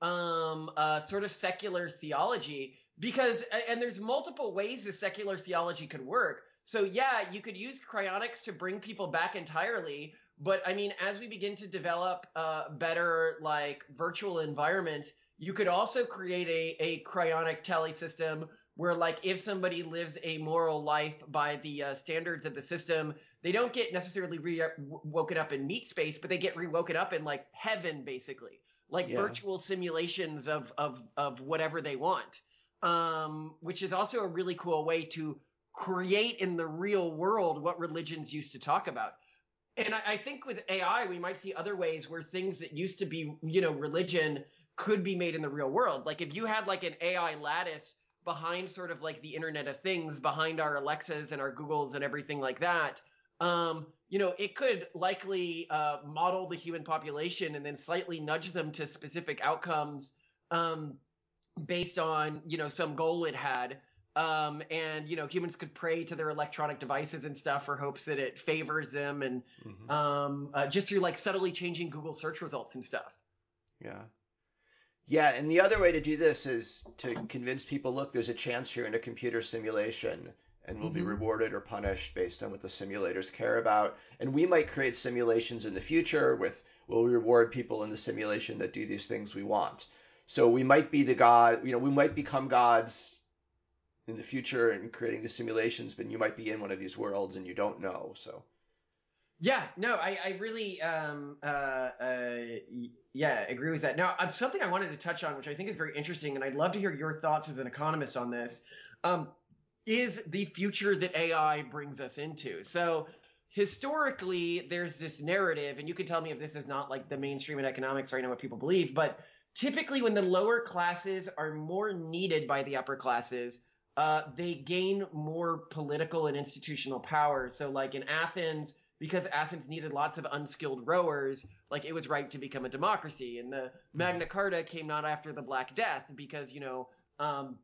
um, uh, sort of secular theology because, and there's multiple ways the secular theology could work. So yeah, you could use cryonics to bring people back entirely. But I mean, as we begin to develop uh, better like virtual environments, you could also create a, a cryonic tally system where like if somebody lives a moral life by the uh, standards of the system, they don't get necessarily re- woken up in meat space, but they get re-woken up in like heaven, basically, like yeah. virtual simulations of of of whatever they want. Um, which is also a really cool way to create in the real world what religions used to talk about. And I, I, think with AI, we might see other ways where things that used to be, you know, religion could be made in the real world. Like if you had like an AI lattice behind sort of like the Internet of Things, behind our Alexas and our Googles and everything like that, um, you know, it could likely uh, model the human population and then slightly nudge them to specific outcomes um, based on, you know, some goal it had. Um, and you know, humans could pray to their electronic devices and stuff for hopes that it favors them, and mm-hmm. um, uh, just through like subtly changing Google search results and stuff. Yeah, yeah, and the other way to do this is to convince people, look, there's a chance you're in a computer simulation, and we'll mm-hmm. be rewarded or punished based on what the simulators care about. And we might create simulations in the future with we'll reward people in the simulation that do these things we want. So we might be the god, you know, we might become gods in the future and creating the simulations, but you might be in one of these worlds and you don't know. So. Yeah, no, I, I really, um, uh, uh, yeah, agree with that. Now, uh, something I wanted to touch on, which I think is very interesting, and I'd love to hear your thoughts as an economist on this, um, is the future that AI brings us into. So, historically, there's this narrative, and you can tell me if this is not like the mainstream in economics right now, what people believe, but typically when the lower classes are more needed by the upper classes, uh, they gain more political and institutional power. So, like in Athens, because Athens needed lots of unskilled rowers, like it was right to become a democracy. And the mm-hmm. Magna Carta came not after the Black Death because, you know, um,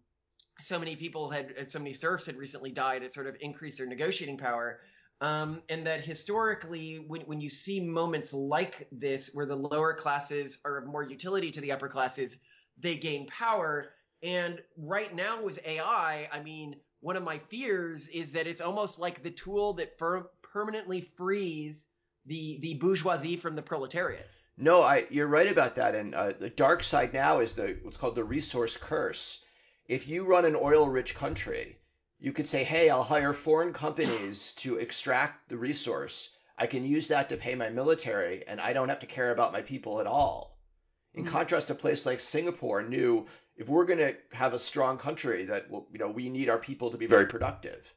so many people had, so many serfs had recently died. It sort of increased their negotiating power. Um, and that historically, when, when you see moments like this, where the lower classes are of more utility to the upper classes, they gain power and right now with AI, I mean, one of my fears is that it's almost like the tool that per- permanently frees the the bourgeoisie from the proletariat. No, I you're right about that. And uh, the dark side now is the what's called the resource curse. If you run an oil-rich country, you could say, "Hey, I'll hire foreign companies to extract the resource. I can use that to pay my military, and I don't have to care about my people at all." In mm-hmm. contrast, a place like Singapore knew if we're going to have a strong country that will, you know, we need our people to be very productive.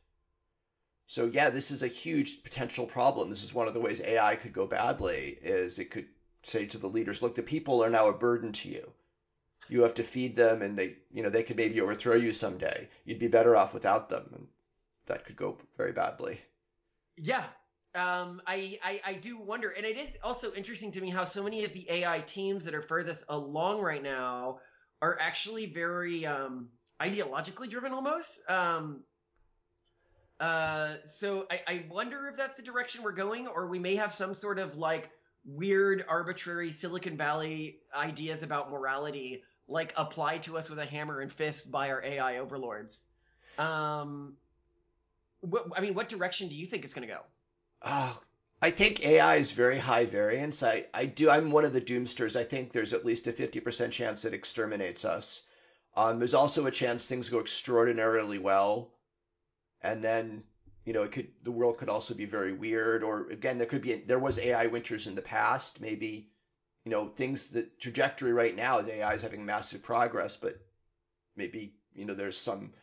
So yeah, this is a huge potential problem. This is one of the ways AI could go badly is it could say to the leaders, look, the people are now a burden to you. You have to feed them and they, you know, they could maybe overthrow you someday. You'd be better off without them. And that could go very badly. Yeah. Um, I, I, I do wonder, and it is also interesting to me how so many of the AI teams that are furthest along right now are actually very um, ideologically driven almost. Um, uh, so I, I wonder if that's the direction we're going, or we may have some sort of like weird, arbitrary Silicon Valley ideas about morality, like applied to us with a hammer and fist by our AI overlords. Um, what, I mean, what direction do you think it's going to go? Oh, I think AI is very high variance. I, I do. I'm one of the doomsters. I think there's at least a 50% chance it exterminates us. Um, there's also a chance things go extraordinarily well, and then you know it could the world could also be very weird. Or again, there could be there was AI winters in the past. Maybe you know things the trajectory right now is AI is having massive progress, but maybe you know there's some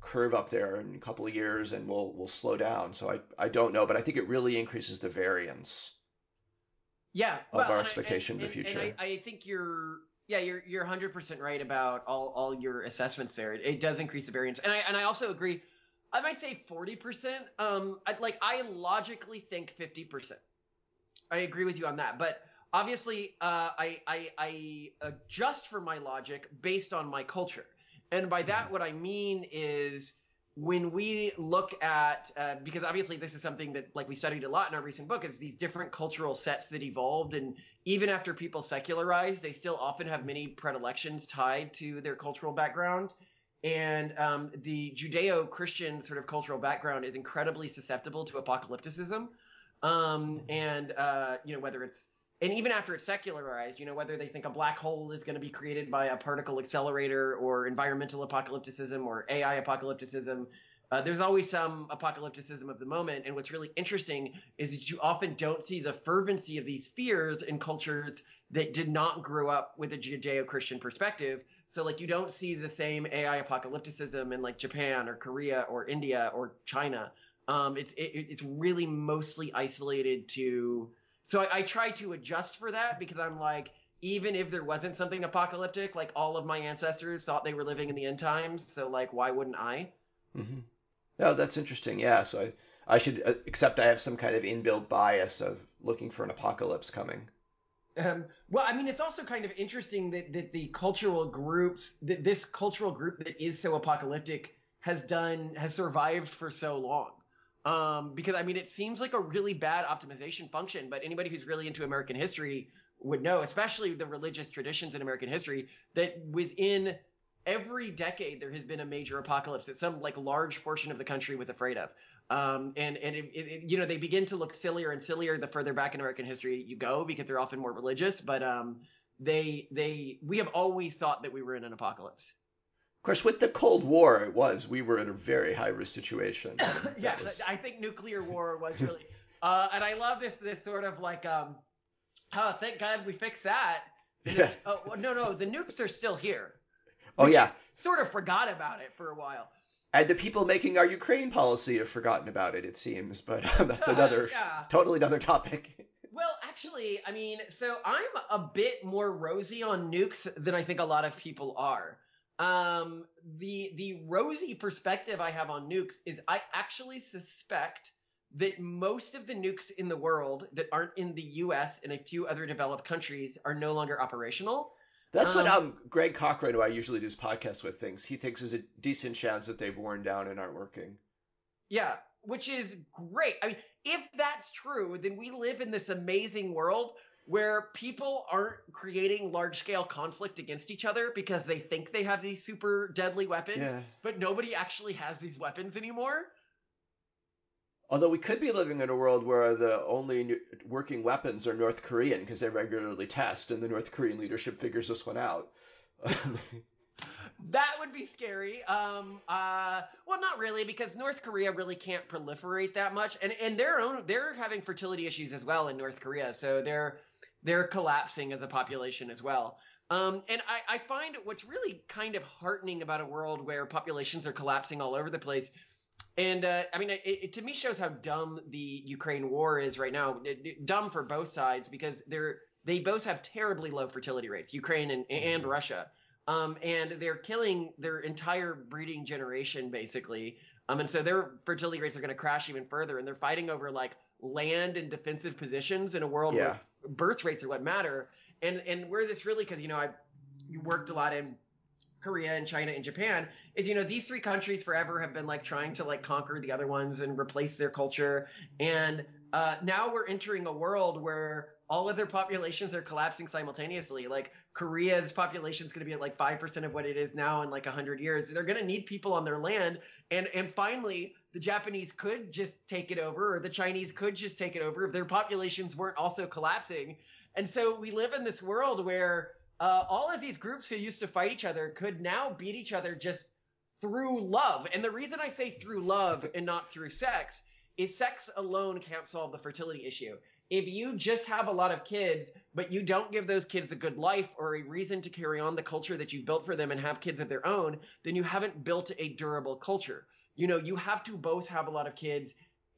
curve up there in a couple of years and we'll we'll slow down. So I I don't know, but I think it really increases the variance. Yeah, of well, our and I- expectation and, of the future. And I, I think you're yeah you're you're 100 percent right about all all your assessments there. It, it does increase the variance, and I and I also agree. I might say 40 percent. Um, I'd like I logically think 50 percent. I agree with you on that, but obviously uh, I, I I adjust for my logic based on my culture, and by that Mhm. what I mean is when we look at uh, because obviously this is something that like we studied a lot in our recent book is these different cultural sets that evolved and even after people secularized they still often have many predilections tied to their cultural background and um, the judeo-christian sort of cultural background is incredibly susceptible to apocalypticism um, and uh, you know whether it's and even after it's secularized, you know, whether they think a black hole is going to be created by a particle accelerator or environmental apocalypticism or AI apocalypticism, uh, there's always some apocalypticism of the moment. And what's really interesting is that you often don't see the fervency of these fears in cultures that did not grow up with a Judeo-Christian perspective. So like you don't see the same AI apocalypticism in like Japan or Korea or India or China. Um, it's it, it's really mostly isolated to so I, I try to adjust for that because I'm like, even if there wasn't something apocalyptic, like all of my ancestors thought they were living in the end times, so like, why wouldn't I? hmm No, that's interesting. Yeah, so I I should uh, accept I have some kind of inbuilt bias of looking for an apocalypse coming. Um, well, I mean, it's also kind of interesting that that the cultural groups, that this cultural group that is so apocalyptic, has done has survived for so long. Um, because I mean, it seems like a really bad optimization function, but anybody who's really into American history would know, especially the religious traditions in American history, that within every decade there has been a major apocalypse that some like large portion of the country was afraid of. Um, and and it, it, you know they begin to look sillier and sillier the further back in American history you go because they're often more religious. But um, they they we have always thought that we were in an apocalypse. Of course, with the Cold War, it was we were in a very high risk situation. [COUGHS] yeah, was- I think nuclear war was really, uh, and I love this this sort of like, um, oh, thank God we fixed that. Yeah. oh no, no, the nukes are still here. oh yeah, Sort of forgot about it for a while. And the people making our Ukraine policy have forgotten about it. It seems, but that's [LAUGHS] another yeah. totally another topic. [LAUGHS] Well, actually, I mean, so I'm a bit more rosy on nukes than I think a lot of people are. Um, the the rosy perspective I have on nukes is I actually suspect that most of the nukes in the world that aren't in the U.S. and a few other developed countries are no longer operational. That's what Um, um Greg Cochran, who I usually do this podcast with, thinks. He thinks there's a decent chance that they've worn down and aren't working. Yeah, which is great. I mean, if that's true, then we live in this amazing world where people aren't creating large scale conflict against each other because they think they have these super deadly weapons, Yeah. but nobody actually has these weapons anymore. Although we could be living in a world where the only working weapons are North Korean because they regularly test, and the North Korean leadership figures this one out. That would be scary. Um, uh, well, not really, because North Korea really can't proliferate that much, and and their own they're having fertility issues as well in North Korea, so they're they're collapsing as a population as well. Um, and I, I find what's really kind of heartening about a world where populations are collapsing all over the place. And uh, I mean, it, it to me shows how dumb the Ukraine war is right now. It- dumb for both sides because they're they both have terribly low fertility rates, Ukraine and, and Russia. Um, and they're killing their entire breeding generation basically. Um, and so their fertility rates are going to crash even further. And they're fighting over like land and defensive positions in a world Yeah. where birth rates are what matter. And and where this really, because you know I you worked a lot in Korea and China and Japan, is you know these three countries forever have been like trying to like conquer the other ones and replace their culture. And uh, now we're entering a world where all of their populations are collapsing simultaneously. Like Korea's population is going to be at like 5% of what it is now in like 100 years. They're going to need people on their land. And, and finally, the Japanese could just take it over or the Chinese could just take it over if their populations weren't also collapsing. And so we live in this world where uh, all of these groups who used to fight each other could now beat each other just through love. And the reason I say through love and not through sex is sex alone can't solve the fertility issue. If you just have a lot of kids, but you don't give those kids a good life or a reason to carry on the culture that you built for them and have kids of their own, then you haven't built a durable culture. You know, you have to both have a lot of kids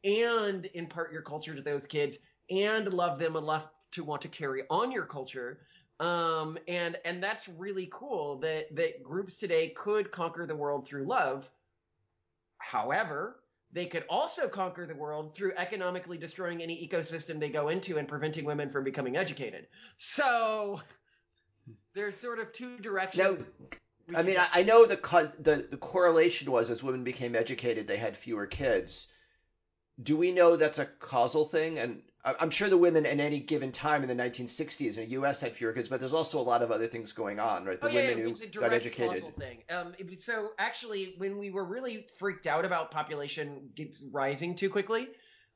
and impart your culture to those kids and love them enough to want to carry on your culture. Um, and and that's really cool that that groups today could conquer the world through love. However, they could also conquer the world through economically destroying any ecosystem they go into and preventing women from becoming educated. So [LAUGHS] there's sort of two directions. Now, I mean, I, I know the, co- the the correlation was as women became educated, they had fewer kids. Do we know that's a causal thing? And I'm sure the women in any given time in the 1960s in the U.S. had fewer kids, but there's also a lot of other things going on, right? The oh, yeah, women who got educated. Thing. Um, it, so actually, when we were really freaked out about population rising too quickly,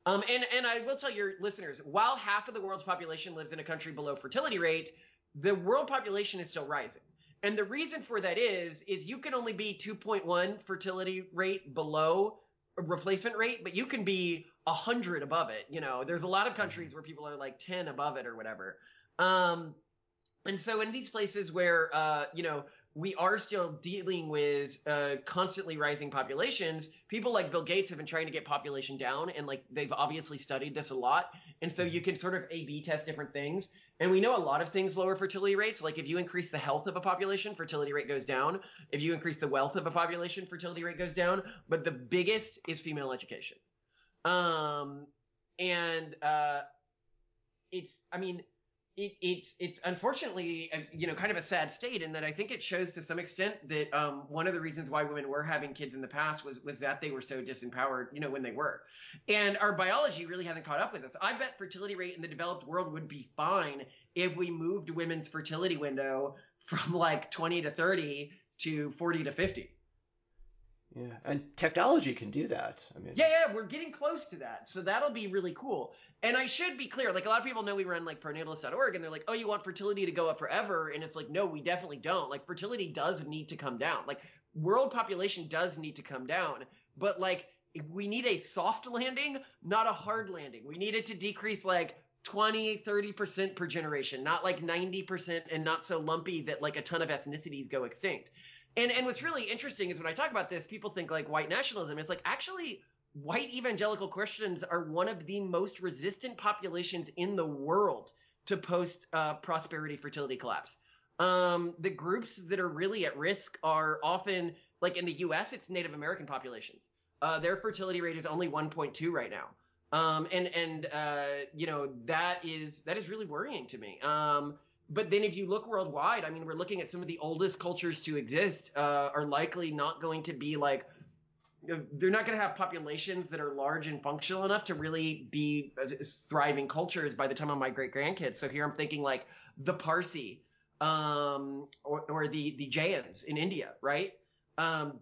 um, and and I will tell your listeners, while half of the world's population lives in a country below fertility rate, the world population is still rising. And the reason for that is is you can only be 2.1 fertility rate below replacement rate, but you can be a hundred above it. You know, there's a lot of countries mm-hmm. where people are like 10 above it or whatever. Um, and so in these places where, uh, you know, we are still dealing with uh, constantly rising populations. People like Bill Gates have been trying to get population down, and like they've obviously studied this a lot. And so you mm-hmm. can sort of A/B test different things. And we know a lot of things lower fertility rates. Like if you increase the health of a population, fertility rate goes down. If you increase the wealth of a population, fertility rate goes down. But the biggest is female education. Um, and uh, it's, I mean, it, it's it's unfortunately a, you know kind of a sad state in that I think it shows to some extent that um, one of the reasons why women were having kids in the past was was that they were so disempowered you know when they were, and our biology really hasn't caught up with us. I bet fertility rate in the developed world would be fine if we moved women's fertility window from like 20 to 30 to 40 to 50. Yeah, and technology can do that. I mean, yeah, yeah, we're getting close to that, so that'll be really cool. And I should be clear, like a lot of people know we run like pronatalist.org, and they're like, "Oh, you want fertility to go up forever?" And it's like, no, we definitely don't. Like fertility does need to come down. Like world population does need to come down, but like we need a soft landing, not a hard landing. We need it to decrease like 20, 30% per generation, not like 90% and not so lumpy that like a ton of ethnicities go extinct. And and what's really interesting is when I talk about this, people think like white nationalism. It's like actually white evangelical Christians are one of the most resistant populations in the world to post uh, prosperity fertility collapse. Um, the groups that are really at risk are often like in the U.S. It's Native American populations. Uh, their fertility rate is only 1.2 right now. Um, and and uh, you know that is that is really worrying to me. Um, but then if you look worldwide, I mean, we're looking at some of the oldest cultures to exist uh, are likely not going to be like they're not going to have populations that are large and functional enough to really be thriving cultures by the time of my great grandkids. So here I'm thinking like the Parsi um, or, or the the Jains in India, right? Um,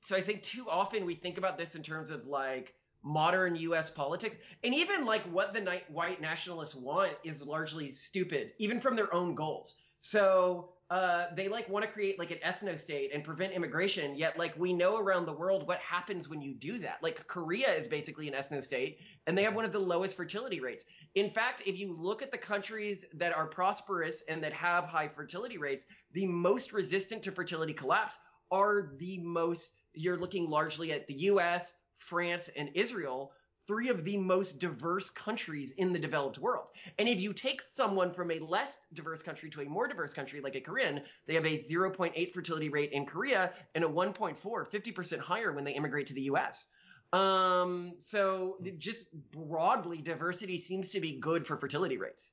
so I think too often we think about this in terms of like modern U.S. politics, and even like what the white nationalists want is largely stupid, even from their own goals. So uh, they like want to create like an ethno state and prevent immigration. Yet like we know around the world what happens when you do that. Like Korea is basically an ethno state, and they have one of the lowest fertility rates. In fact, if you look at the countries that are prosperous and that have high fertility rates, the most resistant to fertility collapse are the most. You're looking largely at the U.S. France, and Israel, three of the most diverse countries in the developed world. And if you take someone from a less diverse country to a more diverse country, like a Korean, they have a 0.8 fertility rate in Korea and a 1.4, 50% higher when they immigrate to the US. Um, so just broadly, diversity seems to be good for fertility rates.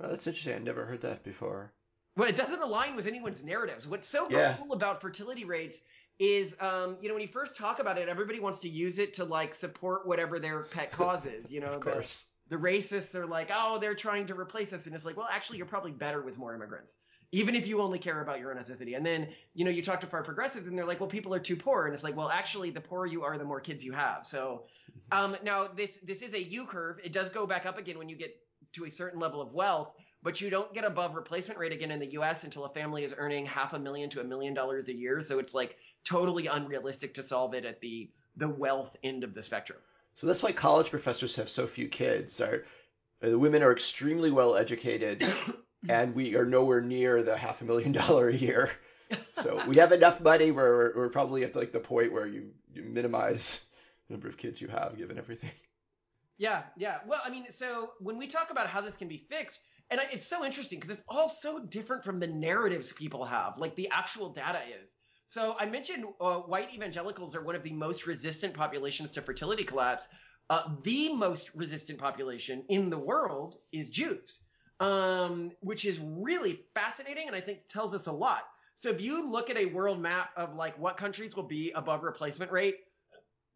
Well, that's interesting. I never heard that before. Well, it doesn't align with anyone's narratives. What's so yeah. cool about fertility rates is um, you know when you first talk about it everybody wants to use it to like support whatever their pet cause is you know of course The racists are like, oh, they're trying to replace us, and it's like, well, actually, you're probably better with more immigrants, even if you only care about your own ethnicity. And then you know you talk to far progressives, and they're like, well, people are too poor, and it's like, well, actually, the poorer you are, the more kids you have. So um, now this this is a U curve. It does go back up again when you get to a certain level of wealth, but you don't get above replacement rate again in the U.S. until a family is earning half a million to a million dollars a year. So it's like totally unrealistic to solve it at the the wealth end of the spectrum. So that's why college professors have so few kids. Our, the women are extremely well educated, [COUGHS] and we are nowhere near the half a million dollar a year. [LAUGHS] So we have enough money where we're, we're probably at like the point where you, you minimize the number of kids you have given everything. Yeah, yeah. Well, I mean, so when we talk about how this can be fixed, and I, it's so interesting because it's all so different from the narratives people have, like the actual data is. So I mentioned uh, white evangelicals are one of the most resistant populations to fertility collapse. Uh, the most resistant population in the world is Jews, um, which is really fascinating and I think tells us a lot. So if you look at a world map of like what countries will be above replacement rate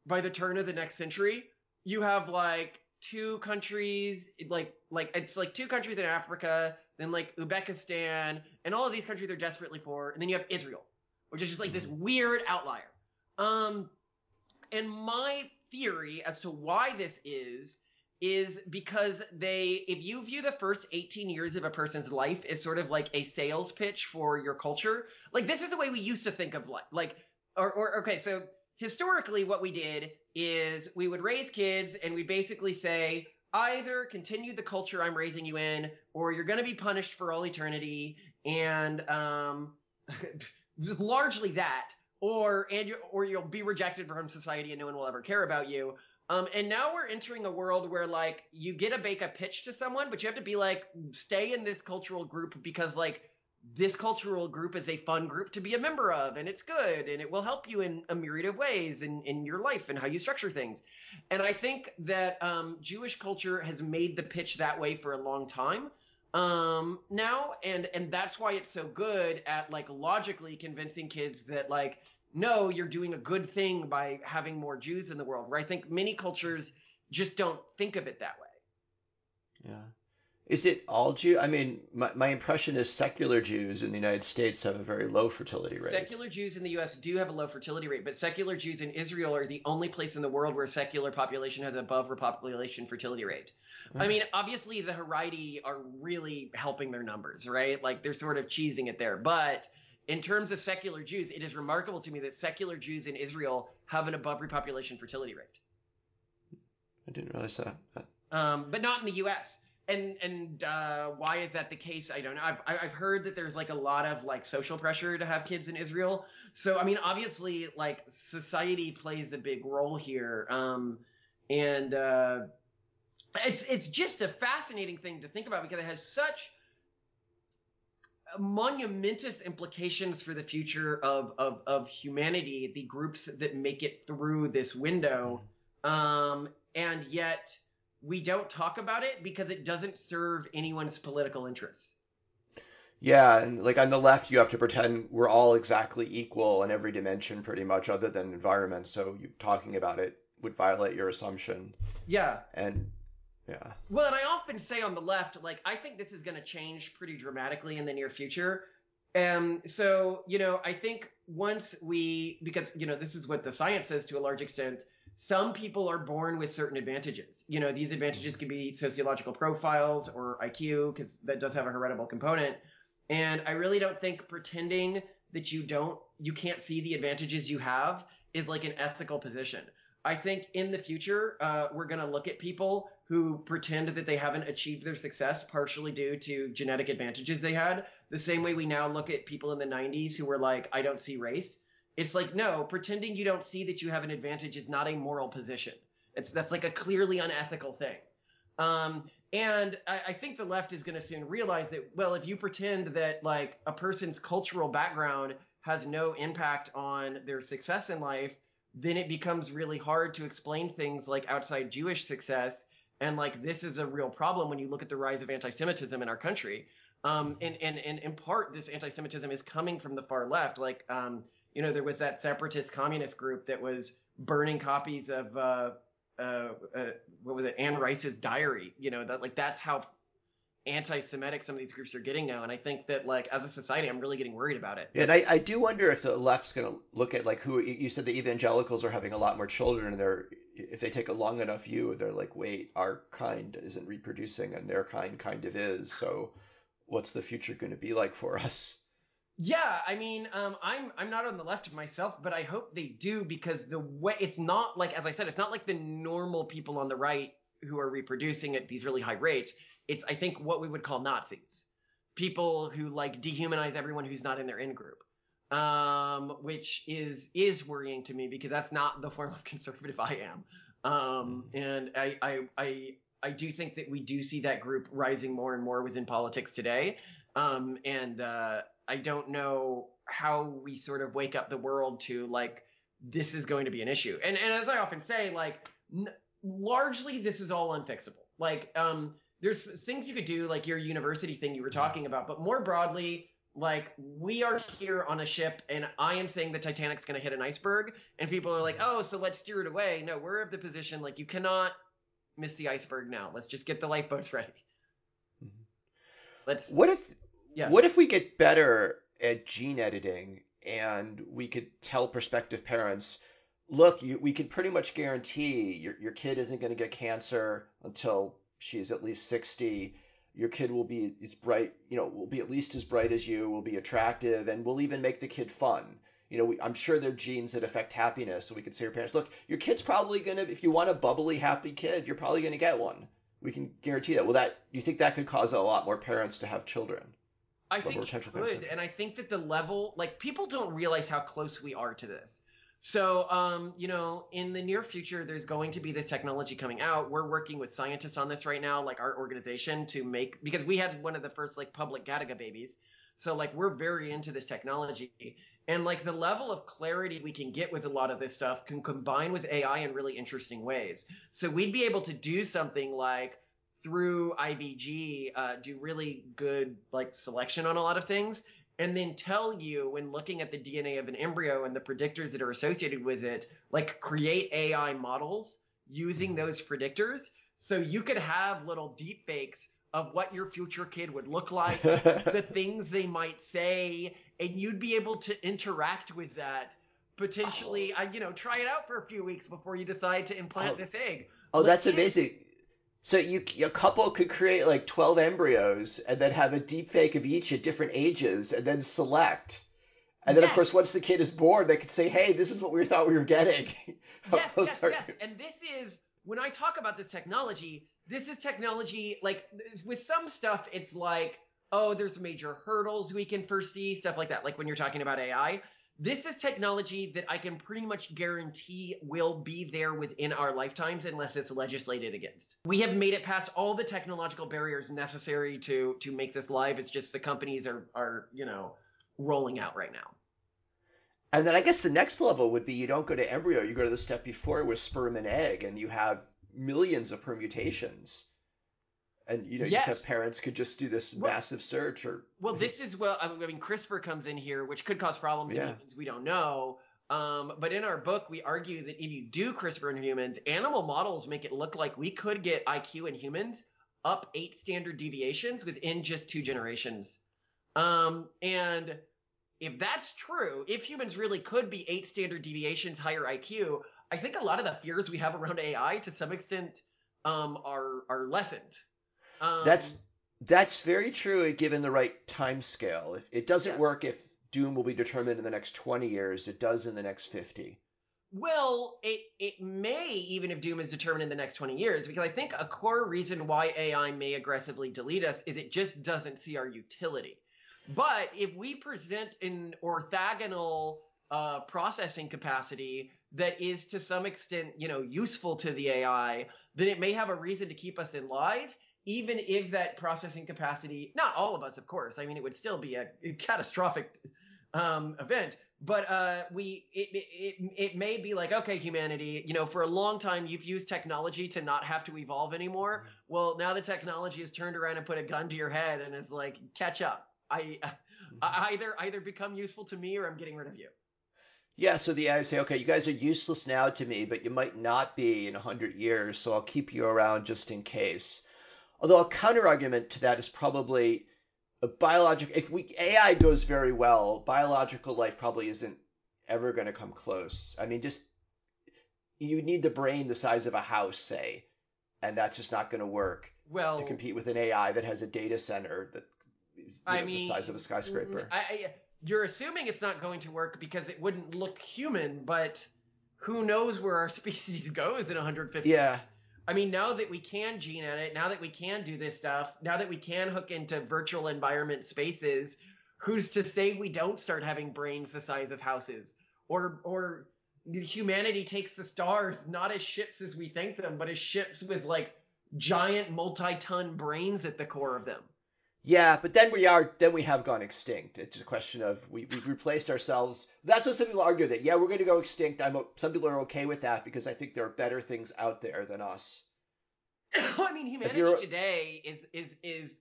by the turn of the next century, you have like two countries, like like it's like two countries in Africa, then like Uzbekistan, and all of these countries are desperately poor, and then you have Israel, which is just like this weird outlier. Um, and my theory as to why this is is because they if you view the first 18 years of a person's life as sort of like a sales pitch for your culture like this is the way we used to think of life like or, or okay so historically what we did is we would raise kids and we basically say either continue the culture I'm raising you in or you're going to be punished for all eternity and um [LAUGHS] largely that or and you or you'll be rejected from society and no one will ever care about you. Um, and now we're entering a world where like you get to make a pitch to someone, but you have to be like, stay in this cultural group because like this cultural group is a fun group to be a member of and it's good and it will help you in a myriad of ways in, in your life and how you structure things. And I think that um, Jewish culture has made the pitch that way for a long time um now and and that's why it's so good at like logically convincing kids that like no, you're doing a good thing by having more Jews in the world, where I think many cultures just don't think of it that way. Yeah. Is it all Jew? I mean, my, my impression is secular Jews in the United States have a very low fertility rate. Secular Jews in the U.S. do have a low fertility rate, but secular Jews in Israel are the only place in the world where secular population has above repopulation fertility rate. Mm. I mean, obviously the Haredi are really helping their numbers, right? Like they're sort of cheesing it there, but in terms of secular Jews, it is remarkable to me that secular Jews in Israel have an above repopulation fertility rate. I didn't realize that. Um, but not in the U.S. And and uh, why is that the case? I don't know. I've I've heard that there's like a lot of like social pressure to have kids in Israel. So I mean, obviously, like society plays a big role here. Um, and uh, it's it's just a fascinating thing to think about because it has such monumentous implications for the future of, of, of humanity, the groups that make it through this window. Um, and yet we don't talk about it because it doesn't serve anyone's political interests. Yeah, and like on the left, you have to pretend we're all exactly equal in every dimension, pretty much, other than environment. So you talking about it would violate your assumption. Yeah. And yeah. Well, and I often say on the left, like, I think this is going to change pretty dramatically in the near future. Um, so, you know, I think once we, because, you know, this is what the science says to a large extent, some people are born with certain advantages. You know, these advantages could be sociological profiles or IQ, because that does have a heritable component. And I really don't think pretending that you don't, you can't see the advantages you have is like an ethical position. I think in the future, uh, we're going to look at people who pretend that they haven't achieved their success partially due to genetic advantages they had. The same way we now look at people in the 90s who were like, I don't see race. It's like, no, pretending you don't see that you have an advantage is not a moral position. It's that's like a clearly unethical thing. Um, and I, I think the left is going to soon realize that, well, if you pretend that like a person's cultural background has no impact on their success in life, then it becomes really hard to explain things like outside Jewish success. And like this is a real problem when you look at the rise of anti-Semitism in our country. Um, and, and, and in part, this anti-Semitism is coming from the far left. Like, um, you know, there was that separatist communist group that was burning copies of, uh, uh, uh, what was it, Anne Rice's diary. You know that like that's how anti-Semitic some of these groups are getting now, and I think that like as a society, I'm really getting worried about it. Yeah, and I, I do wonder if the left's going to look at like who you said the evangelicals are having a lot more children, and they're if they take a long enough view, they're like, wait, our kind isn't reproducing, and their kind kind of is. So, what's the future going to be like for us? Yeah, I mean, um, I'm I'm not on the left of myself, but I hope they do because the way it's not like, as I said, it's not like the normal people on the right who are reproducing at these really high rates. It's I think what we would call Nazis, people who like dehumanize everyone who's not in their in group, um, which is is worrying to me because that's not the form of [LAUGHS] conservative I am, um, and I I I I do think that we do see that group rising more and more within politics today, um, and uh, I don't know how we sort of wake up the world to like this is going to be an issue. And and as I often say, like n- largely this is all unfixable. Like um there's things you could do like your university thing you were talking about, but more broadly like we are here on a ship and I am saying the Titanic's going to hit an iceberg and people are like, "Oh, so let's steer it away." No, we're of the position like you cannot miss the iceberg now. Let's just get the lifeboats [LAUGHS] ready. Mm-hmm. Let's What if what if we get better at gene editing and we could tell prospective parents, look, you, we can pretty much guarantee your your kid isn't going to get cancer until she's at least 60. Your kid will be as bright, you know, will be at least as bright as you, will be attractive, and will even make the kid fun. You know, we, I'm sure there are genes that affect happiness, so we could say to parents, look, your kid's probably gonna, if you want a bubbly, happy kid, you're probably gonna get one. We can guarantee that. Well, that you think that could cause a lot more parents to have children? I think of potential it could, and I think that the level, like people don't realize how close we are to this. So, um, you know, in the near future, there's going to be this technology coming out. We're working with scientists on this right now, like our organization, to make because we had one of the first like public Gattaca babies. So like we're very into this technology, and like the level of clarity we can get with a lot of this stuff can combine with AI in really interesting ways. So we'd be able to do something like through IVG uh, do really good like selection on a lot of things, and then tell you when looking at the DNA of an embryo and the predictors that are associated with it, like create AI models using those predictors, so you could have little deep fakes of what your future kid would look like, [LAUGHS] the things they might say, and you'd be able to interact with that. Potentially, I you know, try it out for a few weeks before you decide to implant Oh. this egg. Oh, that's Legit. amazing. So you a couple could create like 12 embryos and then have a deep fake of each at different ages and then select. And then of course once the kid is born, they could say, "Hey, this is what we thought we were getting." [LAUGHS] Yes, yes, are yes. And this is when I talk about this technology, this is technology like with some stuff it's like, oh, there's major hurdles we can foresee, stuff like that. Like when you're talking about AI, this is technology that I can pretty much guarantee will be there within our lifetimes unless it's legislated against. We have made it past all the technological barriers necessary to to make this live. It's just the companies are are, you know, rolling out right now. And then I guess the next level would be you don't go to embryo, you go to the step before with sperm and egg, and you have millions of permutations. And you know, you have parents could just do this Well- massive search or Well, this is well. I mean, CRISPR comes in here, which could cause problems Yeah. in humans. We don't know. Um, but in our book, we argue that if you do CRISPR in humans, animal models make it look like we could get IQ in humans up eight standard deviations within just two generations. Um, and if that's true, if humans really could be eight standard deviations higher IQ, I think a lot of the fears we have around AI to some extent um, are are lessened. Um, That's that's very true given the right time scale. If it doesn't Yeah. work if doom will be determined in the next 20 years, it does in the next 50. Well, it it may even if Doom is determined in the next 20 years, because I think a core reason why AI may aggressively delete us is it just doesn't see our utility. But if we present an orthogonal uh, processing capacity that is to some extent, you know, useful to the AI, then it may have a reason to keep us in live, even if that processing capacity, not all of us, of course. I mean, it would still be a catastrophic um, event, but uh, we it, it it it may be like okay, humanity, you know, for a long time you've used technology to not have to evolve anymore. Well, now the technology has turned around and put a gun to your head and is like, catch up. I, [LAUGHS] I either either become useful to me or I'm getting rid of you. Yeah, so the AI say, okay, you guys are useless now to me, but you might not be in 100 years, so I'll keep you around just in case. Although a counter argument to that is probably a biological. If we AI goes very well, biological life probably isn't ever going to come close. I mean, just you need the brain the size of a house, say, and that's just not going to work Well, to compete with an AI that has a data center that is know, mean, the size of a skyscraper. I, I, you're assuming it's not going to work because it wouldn't look human, but who knows where our [LAUGHS] species goes in 150 Yeah. years? I mean, now that we can gene edit, now that we can do this stuff, now that we can hook into virtual environment spaces, who's to say we don't start having brains the size of houses? Or, or humanity takes the stars not as ships as we think them, but as ships with like giant multi-ton brains at the core of them. Yeah, but then we are then we have gone extinct. It's a question of we we've replaced ourselves. That's what some people argue that yeah we're going to go extinct. I'm some people are okay with that because I think there are better things out there than us. [COUGHS] I mean, humanity today is is is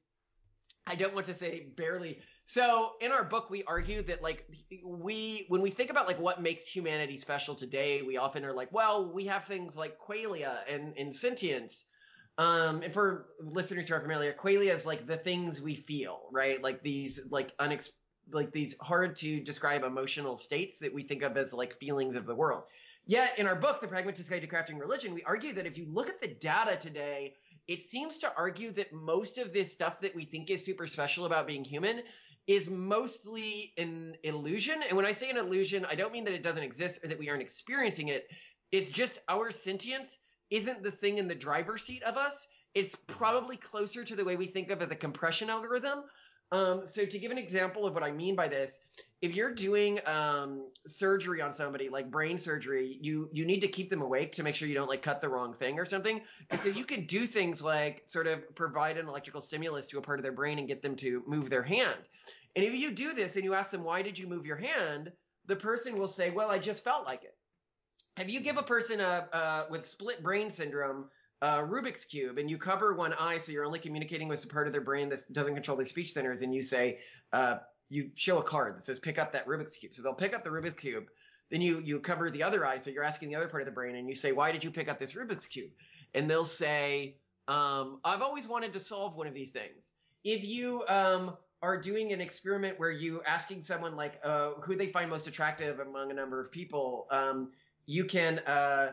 I don't want to say barely. So in our book, we argue that like we when we think about like what makes humanity special today, we often are like, well, we have things like qualia and and sentience. Um, and for listeners who are familiar, qualia is like the things we feel, right? Like these like unex like these hard to describe emotional states that we think of as like feelings of the world. Yet in our book, The Pragmatist Guide to Crafting Religion, we argue that if you look at the data today, it seems to argue that most of this stuff that we think is super special about being human is mostly an illusion. And when I say an illusion, I don't mean that it doesn't exist or that we aren't experiencing it. It's just our sentience isn't the thing in the driver's seat of us. It's probably closer to the way we think of it as a compression algorithm. Um, so to give an example of what I mean by this, if you're doing um, surgery on somebody, like brain surgery, you you need to keep them awake to make sure you don't like cut the wrong thing or something. And so you can do things like sort of provide an electrical stimulus to a part of their brain and get them to move their hand. And if you do this and you ask them why did you move your hand, the person will say, "Well, I just felt like it." If you give a person a uh, with split brain syndrome a Rubik's cube and you cover one eye so you're only communicating with the part of their brain that doesn't control their speech centers, and you say, uh, you show a card that says pick up that Rubik's cube. So they'll pick up the Rubik's cube. Then you you cover the other eye, so you're asking the other part of the brain, and you say, why did you pick up this Rubik's cube? And they'll say, um, I've always wanted to solve one of these things. If you um, are doing an experiment where you asking someone like uh, who they find most attractive among a number of people, um, you can uh,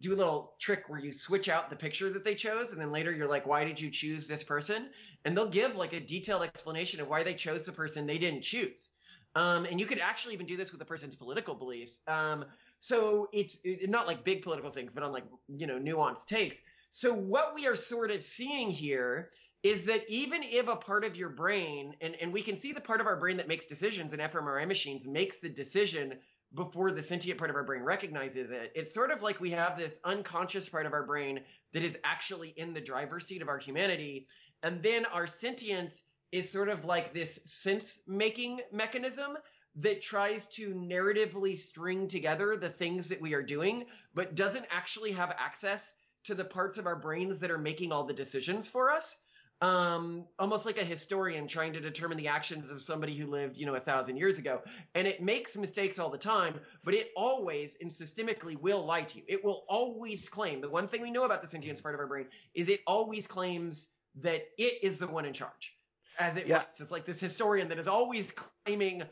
do a little trick where you switch out the picture that they chose, and then later you're like, why did you choose this person? And they'll give like a detailed explanation of why they chose the person they didn't choose. Um, and you could actually even do this with a person's political beliefs. Um, so it's it, not like big political things, but on like you know nuanced takes. So what we are sort of seeing here is that even if a part of your brain, and, and we can see the part of our brain that makes decisions in fMRI machines makes the decision before the sentient part of our brain recognizes it. It's sort of like we have this unconscious part of our brain that is actually in the driver's seat of our humanity. And then our sentience is sort of like this sense making mechanism that tries to narratively string together the things that we are doing, but doesn't actually have access to the parts of our brains that are making all the decisions for us um, almost like a historian trying to determine the actions of somebody who lived, you know, a thousand years ago. And it makes mistakes all the time, but it always and systemically will lie to you. It will always claim the one thing we know about the sentience part of our brain is it always claims that it is the one in charge. As it Yeah. writes, it's like this historian that is always claiming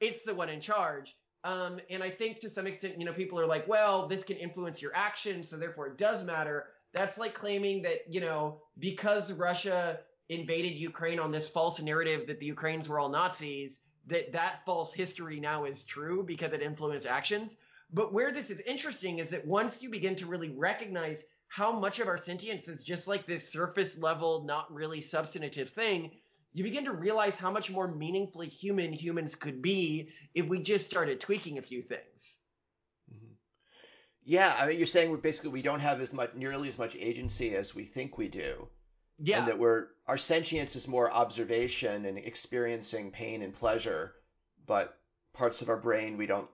it's the one in charge. Um, and I think to some extent, you know, people are like, well, this can influence your actions, so therefore it does matter. That's like claiming that, you know, because Russia invaded Ukraine on this false narrative that the Ukrainians were all Nazis, that that false history now is true because it influenced actions. But where this is interesting is that once you begin to really recognize how much of our sentience is just like this surface level, not really substantive thing, you begin to realize how much more meaningfully human humans could be if we just started tweaking a few things. Yeah, I mean, you're saying we're basically we don't have as much, nearly as much agency as we think we do, Yeah. and that we're our sentience is more observation and experiencing pain and pleasure, but parts of our brain we don't,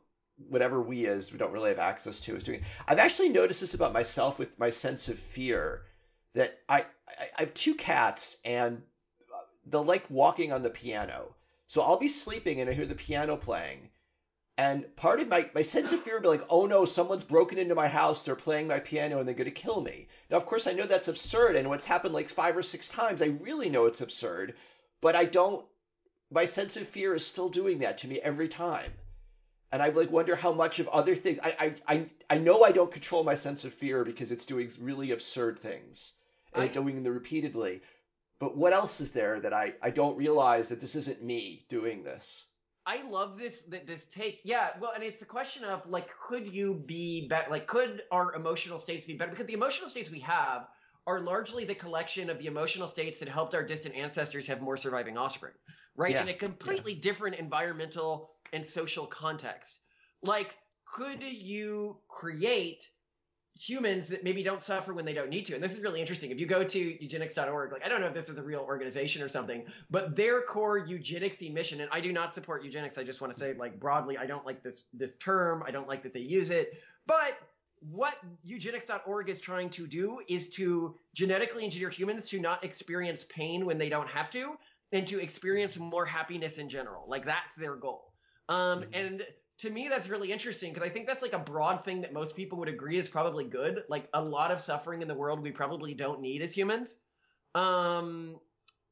whatever we is, we don't really have access to is doing. I've actually noticed this about myself with my sense of fear, that I I, I have two cats and they'll like walking on the piano, so I'll be sleeping and I hear the piano playing. And part of my, my sense of fear would be like, oh no, someone's broken into my house, they're playing my piano, and they're going to kill me. Now, of course, I know that's absurd, and what's happened like five or six times, I really know it's absurd, but I don't, my sense of fear is still doing that to me every time. And I like wonder how much of other things, I, I, I, I know I don't control my sense of fear because it's doing really absurd things and I- doing them repeatedly. But what else is there that I, I don't realize that this isn't me doing this? I love this th- this take. Yeah, well, and it's a question of like, could you be better? Like, could our emotional states be better? Because the emotional states we have are largely the collection of the emotional states that helped our distant ancestors have more surviving offspring, right? Yeah, In a completely different environmental and social context. Like, could you create humans that maybe don't suffer when they don't need to. And this is really interesting. If you go to eugenics.org, like I don't know if this is a real organization or something, but their core eugenics mission, and I do not support eugenics. I just want to say like broadly, I don't like this this term. I don't like that they use it. But what eugenics.org is trying to do is to genetically engineer humans to not experience pain when they don't have to and to experience more happiness in general. Like that's their goal. Um, Mhm. and to me that's really interesting because I think that's like a broad thing that most people would agree is probably good. Like a lot of suffering in the world we probably don't need as humans. Um,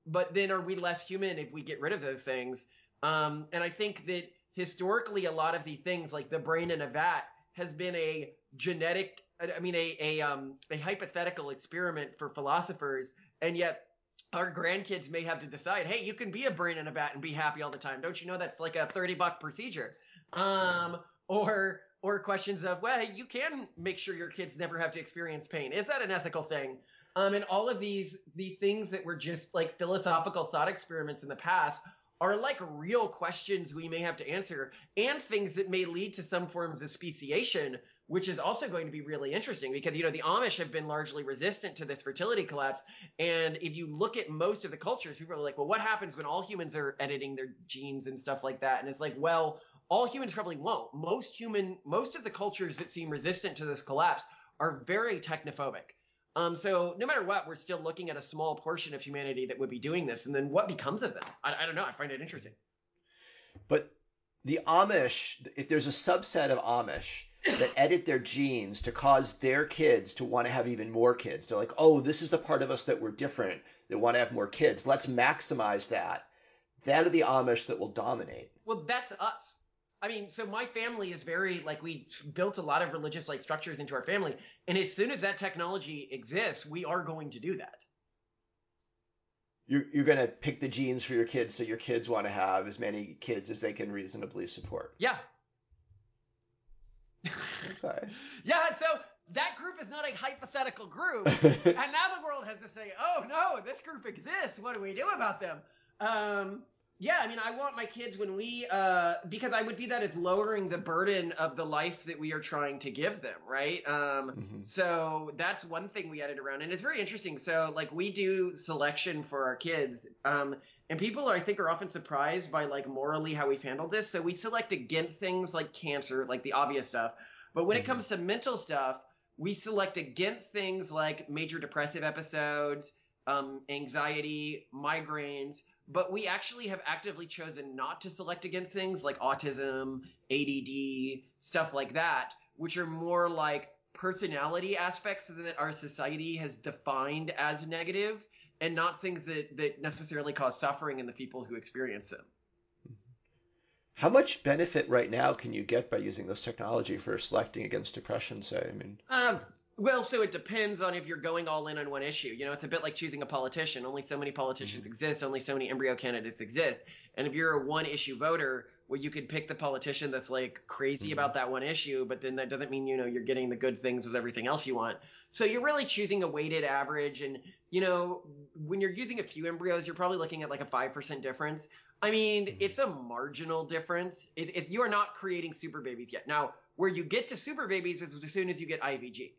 but then are we less human if we get rid of those things? Um, and I think that historically a lot of the things like the brain in a vat has been a genetic I mean a a um a hypothetical experiment for philosophers and yet our grandkids may have to decide, hey, you can be a brain in a vat and be happy all the time. Don't you know that's like a 30 buck procedure? Um, or or questions of, well, you can make sure your kids never have to experience pain. Is that an ethical thing? Um, and all of these the things that were just like philosophical thought experiments in the past are like real questions we may have to answer and things that may lead to some forms of speciation which is also going to be really interesting because you know the Amish have been largely resistant to this fertility collapse and if you look at most of the cultures people are like well what happens when all humans are editing their genes and stuff like that and it's like well all humans probably won't most human most of the cultures that seem resistant to this collapse are very technophobic um, so no matter what, we're still looking at a small portion of humanity that would be doing this, and then what becomes of them? I, I don't know. I find it interesting. But the Amish, if there's a subset of Amish [COUGHS] that edit their genes to cause their kids to want to have even more kids, they're like, oh, this is the part of us that we're different, that want to have more kids. Let's maximize that. That are the Amish that will dominate. Well, that's us. I mean, so my family is very like we built a lot of religious like structures into our family, and as soon as that technology exists, we are going to do that. You're, you're going to pick the genes for your kids so your kids want to have as many kids as they can reasonably support. Yeah. Okay. [LAUGHS] Yeah, so that group is not a hypothetical group. [LAUGHS] and now the world has to say, oh no, this group exists. What do we do about them? Um, yeah, I mean, I want my kids when we, uh, because I would view that as lowering the burden of the life that we are trying to give them, right? Um, Mhm. so that's one thing we added around, and it's very interesting. So, like, we do selection for our kids, um, and people, I think, are often surprised by like morally how we've handled this. So we select against things like cancer, like the obvious stuff, but when it Mhm. comes to mental stuff, we select against things like major depressive episodes, um, anxiety, migraines, but we actually have actively chosen not to select against things like autism, ADD, stuff like that, which are more like personality aspects that our society has defined as negative and not things that, that necessarily cause suffering in the people who experience them. How much benefit right now can you get by using this technology for selecting against depression, say? I mean, Um, well, so it depends on if you're going all in on one issue. You know, it's a bit like choosing a politician. Only so many politicians exist. Only so many embryo candidates exist. And if you're a one issue voter, well, you could pick the politician that's like crazy Mhm. about that one issue, but then that doesn't mean you know you're getting the good things with everything else you want. So you're really choosing a weighted average, and you know when you're using a few embryos, you're probably looking at like a five percent difference. I mean, Mhm. it's a marginal difference. If, if you are not creating super babies yet, now where you get to super babies is as soon as you get IVG.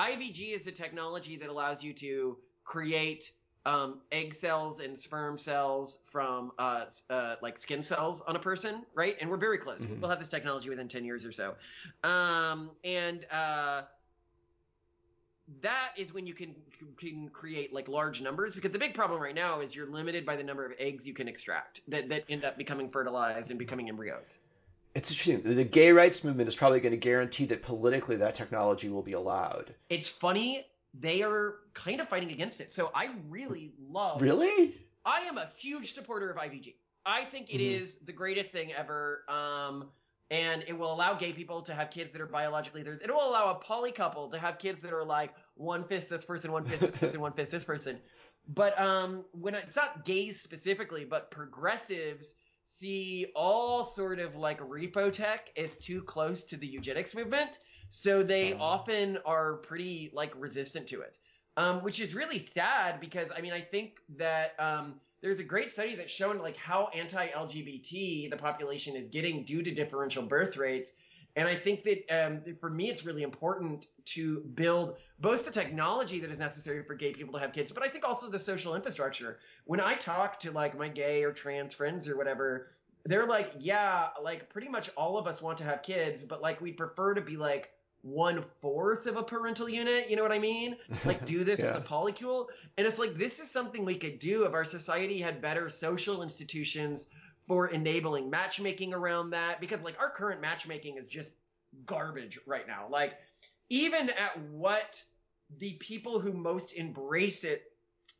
IVG is the technology that allows you to create um, egg cells and sperm cells from uh, uh, like skin cells on a person, right? And we're very close. Mhm. We'll have this technology within 10 years or so. Um, and uh, that is when you can can create like large numbers because the big problem right now is you're limited by the number of eggs you can extract that, that end up becoming fertilized and becoming embryos. It's interesting. The gay rights movement is probably going to guarantee that politically that technology will be allowed. It's funny they are kind of fighting against it. So I really love. Really? I am a huge supporter of IVG. I think it Mhm. is the greatest thing ever. Um, and it will allow gay people to have kids that are biologically theirs. It will allow a poly couple to have kids that are like one fist this person, one fist this [LAUGHS] person, one fist this person. But um, when it's not gays specifically, but progressives see all sort of like repro tech as too close to the eugenics movement, so they Oh. often are pretty like resistant to it. Um, which is really sad because I mean I think that um, there's a great study that's shown like how anti-LGBT the population is getting due to differential birth rates, and I think that um, for me it's really important to build both the technology that is necessary for gay people to have kids, but I think also the social infrastructure. When I talk to like my gay or trans friends or whatever, they're like, yeah, like pretty much all of us want to have kids, but like we'd prefer to be like one fourth of a parental unit. You know what I mean? [LAUGHS] Like do this Yeah. with a polycule. And it's like this is something we could do if our society had better social institutions for enabling matchmaking around that. Because like our current matchmaking is just garbage right now. Like even at what the people who most embrace it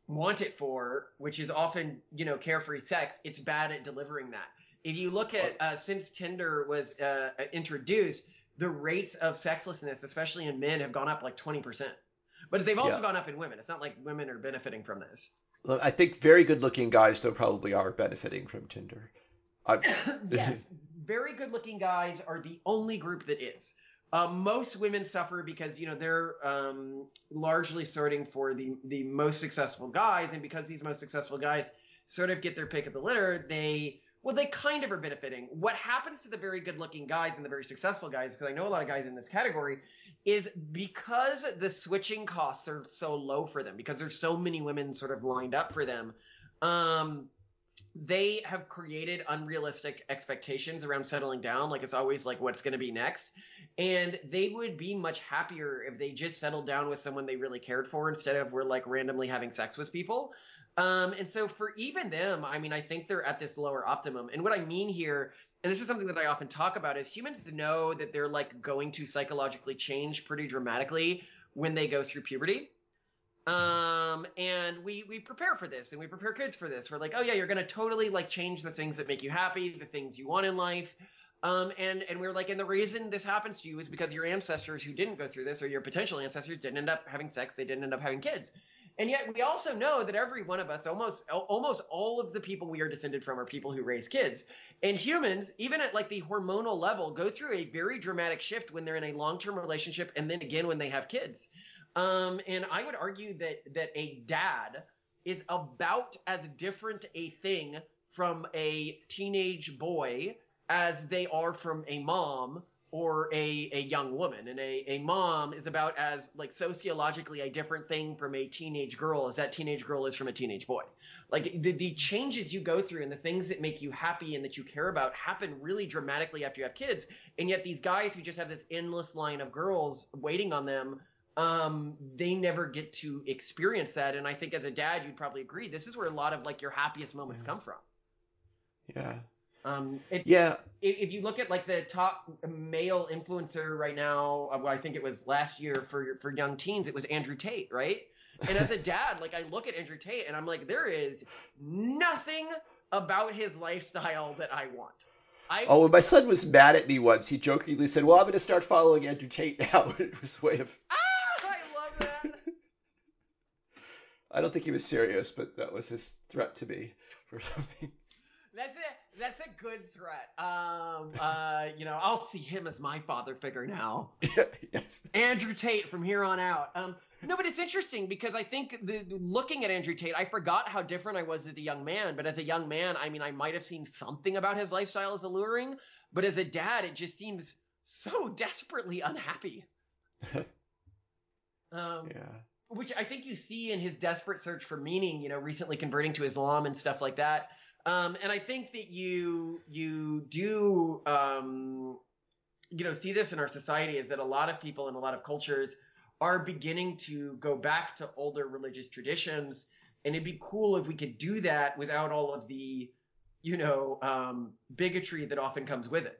want it for, which is often, you know, carefree sex, it's bad at delivering that. If you look at uh, since Tinder was uh, introduced, the rates of sexlessness, especially in men, have gone up like 20%. But they've also Yeah. gone up in women. It's not like women are benefiting from this. Look, I think very good-looking guys though probably are benefiting from Tinder. [COUGHS] Yes, [LAUGHS] very good looking guys are the only group that is. Uh, most women suffer because you know they're um, largely sorting for the the most successful guys, and because these most successful guys sort of get their pick of the litter, they well they kind of are benefiting. What happens to the very good looking guys and the very successful guys, because I know a lot of guys in this category, is because the switching costs are so low for them, because there's so many women sort of lined up for them. Um, they have created unrealistic expectations around settling down. Like it's always like what's going to be next. And they would be much happier if they just settled down with someone they really cared for instead of we're like randomly having sex with people. Um, and so for even them, I mean, I think they're at this lower optimum. And what I mean here, and this is something that I often talk about, is humans know that they're like going to psychologically change pretty dramatically when they go through puberty. Um, and we we prepare for this, and we prepare kids for this. We're like, oh yeah, you're gonna totally like change the things that make you happy, the things you want in life. Um, and and we're like, and the reason this happens to you is because your ancestors who didn't go through this, or your potential ancestors, didn't end up having sex, they didn't end up having kids. And yet we also know that every one of us, almost almost all of the people we are descended from, are people who raise kids. And humans, even at like the hormonal level, go through a very dramatic shift when they're in a long-term relationship, and then again when they have kids. Um, and I would argue that that a dad is about as different a thing from a teenage boy as they are from a mom or a, a young woman. And a, a mom is about as like sociologically a different thing from a teenage girl as that teenage girl is from a teenage boy. Like the, the changes you go through and the things that make you happy and that you care about happen really dramatically after you have kids. And yet these guys who just have this endless line of girls waiting on them um, they never get to experience that. And I think as a dad, you'd probably agree. This is where a lot of like your happiest moments Yeah. come from. yeah. Um, it, Yeah. if, if you look at like the top male influencer right now, uh, well, I think it was last year for for young teens, it was Andrew Tate, right? And as a [LAUGHS] dad, like I look at Andrew Tate and I'm like, there is nothing about his lifestyle that I want. I Oh, when my son was mad at me once, he jokingly said, "Well, I'm going to start following Andrew Tate now." [LAUGHS] it was a way of. ah, I love that. I don't think he was serious, but that was his threat to me for something. That's a that's a good threat. Um, uh, you know, I'll see him as my father figure now. [LAUGHS] yes. Andrew Tate from here on out. Um, no, but it's interesting because I think the, looking at Andrew Tate, I forgot how different I was as a young man. But as a young man, I mean, I might have seen something about his lifestyle as alluring. But as a dad, it just seems so desperately unhappy. [LAUGHS] Um, Yeah. which I think you see in his desperate search for meaning, you know, recently converting to Islam and stuff like that. Um, and I think that you you do um, you know see this in our society is that a lot of people in a lot of cultures are beginning to go back to older religious traditions, and it'd be cool if we could do that without all of the you know um, bigotry that often comes with it.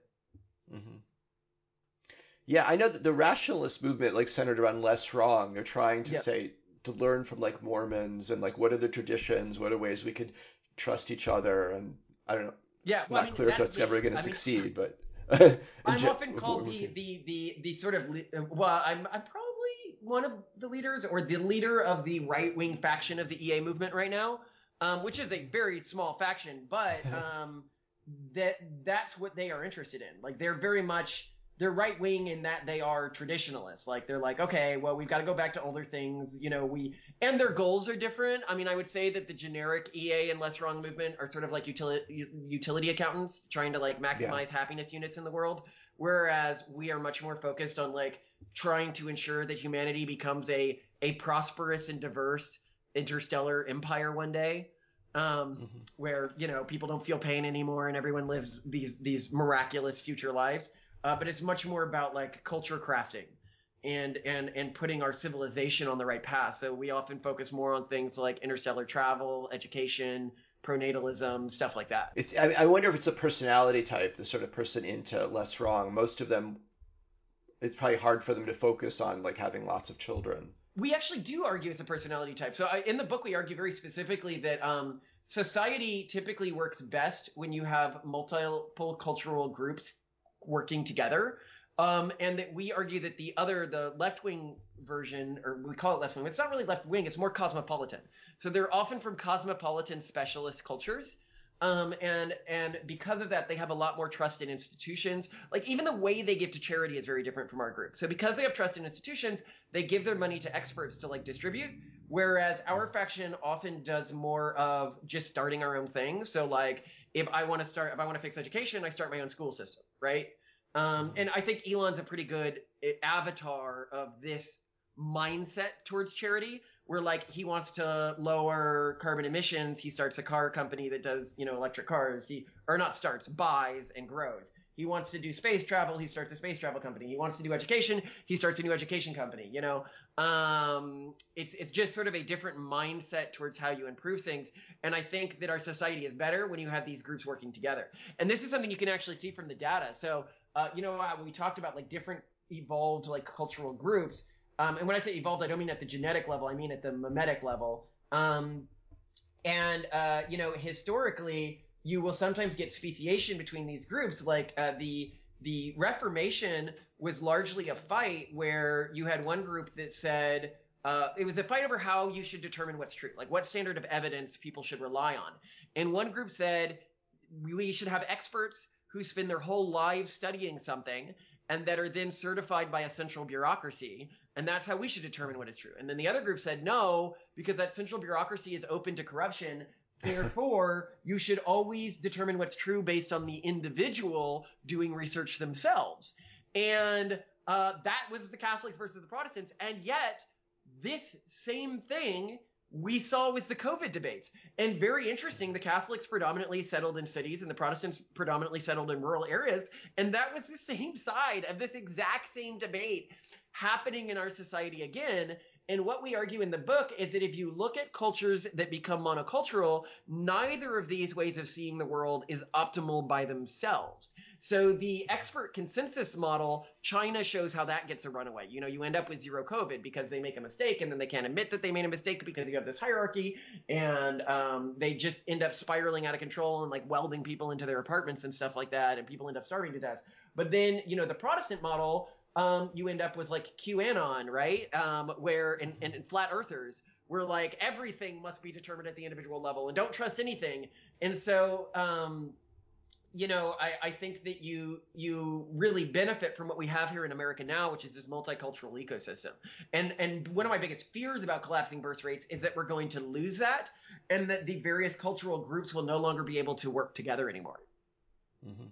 Yeah, I know that the rationalist movement like centered around LessWrong. They're trying to Yep. say to learn from like Mormons and like what are the traditions, what are ways we could trust each other, and I don't know. Yeah, well, not I mean, clear if that's that's ever going to I mean, succeed, [LAUGHS] but [LAUGHS] I'm ge- often called the, the the the sort of le- uh, well, I'm I'm probably one of the leaders or the leader of the right wing faction of the EA movement right now, um, which is a very small faction, but [LAUGHS] um, that that's what they are interested in. Like they're very much they're right wing in that they are traditionalists. Like they're like, okay, well, we've got to go back to older things. You know, we and their goals are different. I mean, I would say that the generic EA and LessWrong movement are sort of like utility utility accountants trying to like maximize happiness units in the world, whereas we are much more focused on like trying to ensure that humanity becomes a a prosperous and diverse interstellar empire one day. Um, Mhm. where you know people don't feel pain anymore and everyone lives these these miraculous future lives uh, but it's much more about like culture crafting and and and putting our civilization on the right path so we often focus more on things like interstellar travel education pronatalism stuff like that It's I, I wonder if it's a personality type, the sort of person into LessWrong. Most of them, it's probably hard for them to focus on like having lots of children. we actually do argue as a personality type. So I, in the book, we argue very specifically that um, society typically works best when you have multiple cultural groups working together. Um, and that we argue that the other, the left wing version, or we call it left wing, it's not really left wing, it's more cosmopolitan. So they're often from cosmopolitan specialist cultures. Um, and and because of that, they have a lot more trust in institutions. Like even the way they give to charity is very different from our group. So because they have trust in institutions, they give their money to experts to like distribute. Whereas our faction often does more of just starting our own thing. So like if I want to start, if I want to fix education, I start my own school system, right? Um, and I think Elon's a pretty good eh, avatar of this mindset towards charity where like he wants to lower carbon emissions. He starts a car company that does you know electric cars. He or not starts buys and grows he wants to do space travel he starts a space travel company. He wants to do education he starts a new education company you know? Um it's it's just sort of a different mindset towards how you improve things. And i think that our society is better when you have these groups working together. And this is something you can actually see from the data. So uh, you know uh, we talked about like different evolved like cultural groups. Um, and when I say evolved, I don't mean at the genetic level. I mean at the memetic level. Um, and uh, you know, historically, you will sometimes get speciation between these groups. Like uh, the the Reformation was largely a fight where you had one group that said uh, it was a fight over how you should determine what's true, like what standard of evidence people should rely on. And one group said we should have experts who spend their whole lives studying something and that are then certified by a central bureaucracy and that's how we should determine what is true. And then the other group said no, because that central bureaucracy is open to corruption. Therefore, you should always determine what's true based on the individual doing research themselves. And uh, that was the Catholics versus the Protestants. And yet, this same thing we saw with the COVID debates. And very interesting, the Catholics predominantly settled in cities and the Protestants predominantly settled in rural areas. And that was the same side of this exact same debate happening in our society again. And what we argue in the book is that if you look at cultures that become monocultural, neither of these ways of seeing the world is optimal by themselves. So the expert consensus model, China shows how that gets a runaway. You know, you end up with zero COVID because they make a mistake and then they can't admit that they made a mistake because you have this hierarchy and um, they just end up spiraling out of control and like welding people into their apartments and stuff like that and people end up starving to death. But then, you know, the Protestant model, um, you end up with like QAnon, right? Um, where and, and, and flat earthers, where like everything must be determined at the individual level and don't trust anything. And so, um, you know, I, I think that you you really benefit from what we have here in America now, which is this multicultural ecosystem. And and one of my biggest fears about collapsing birth rates is that we're going to lose that, and that the various cultural groups will no longer be able to work together anymore. Mm-hmm.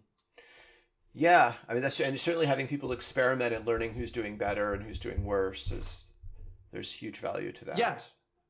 Yeah, I mean that's and certainly having people experiment and learning who's doing better and who's doing worse is there's huge value to that. Yeah.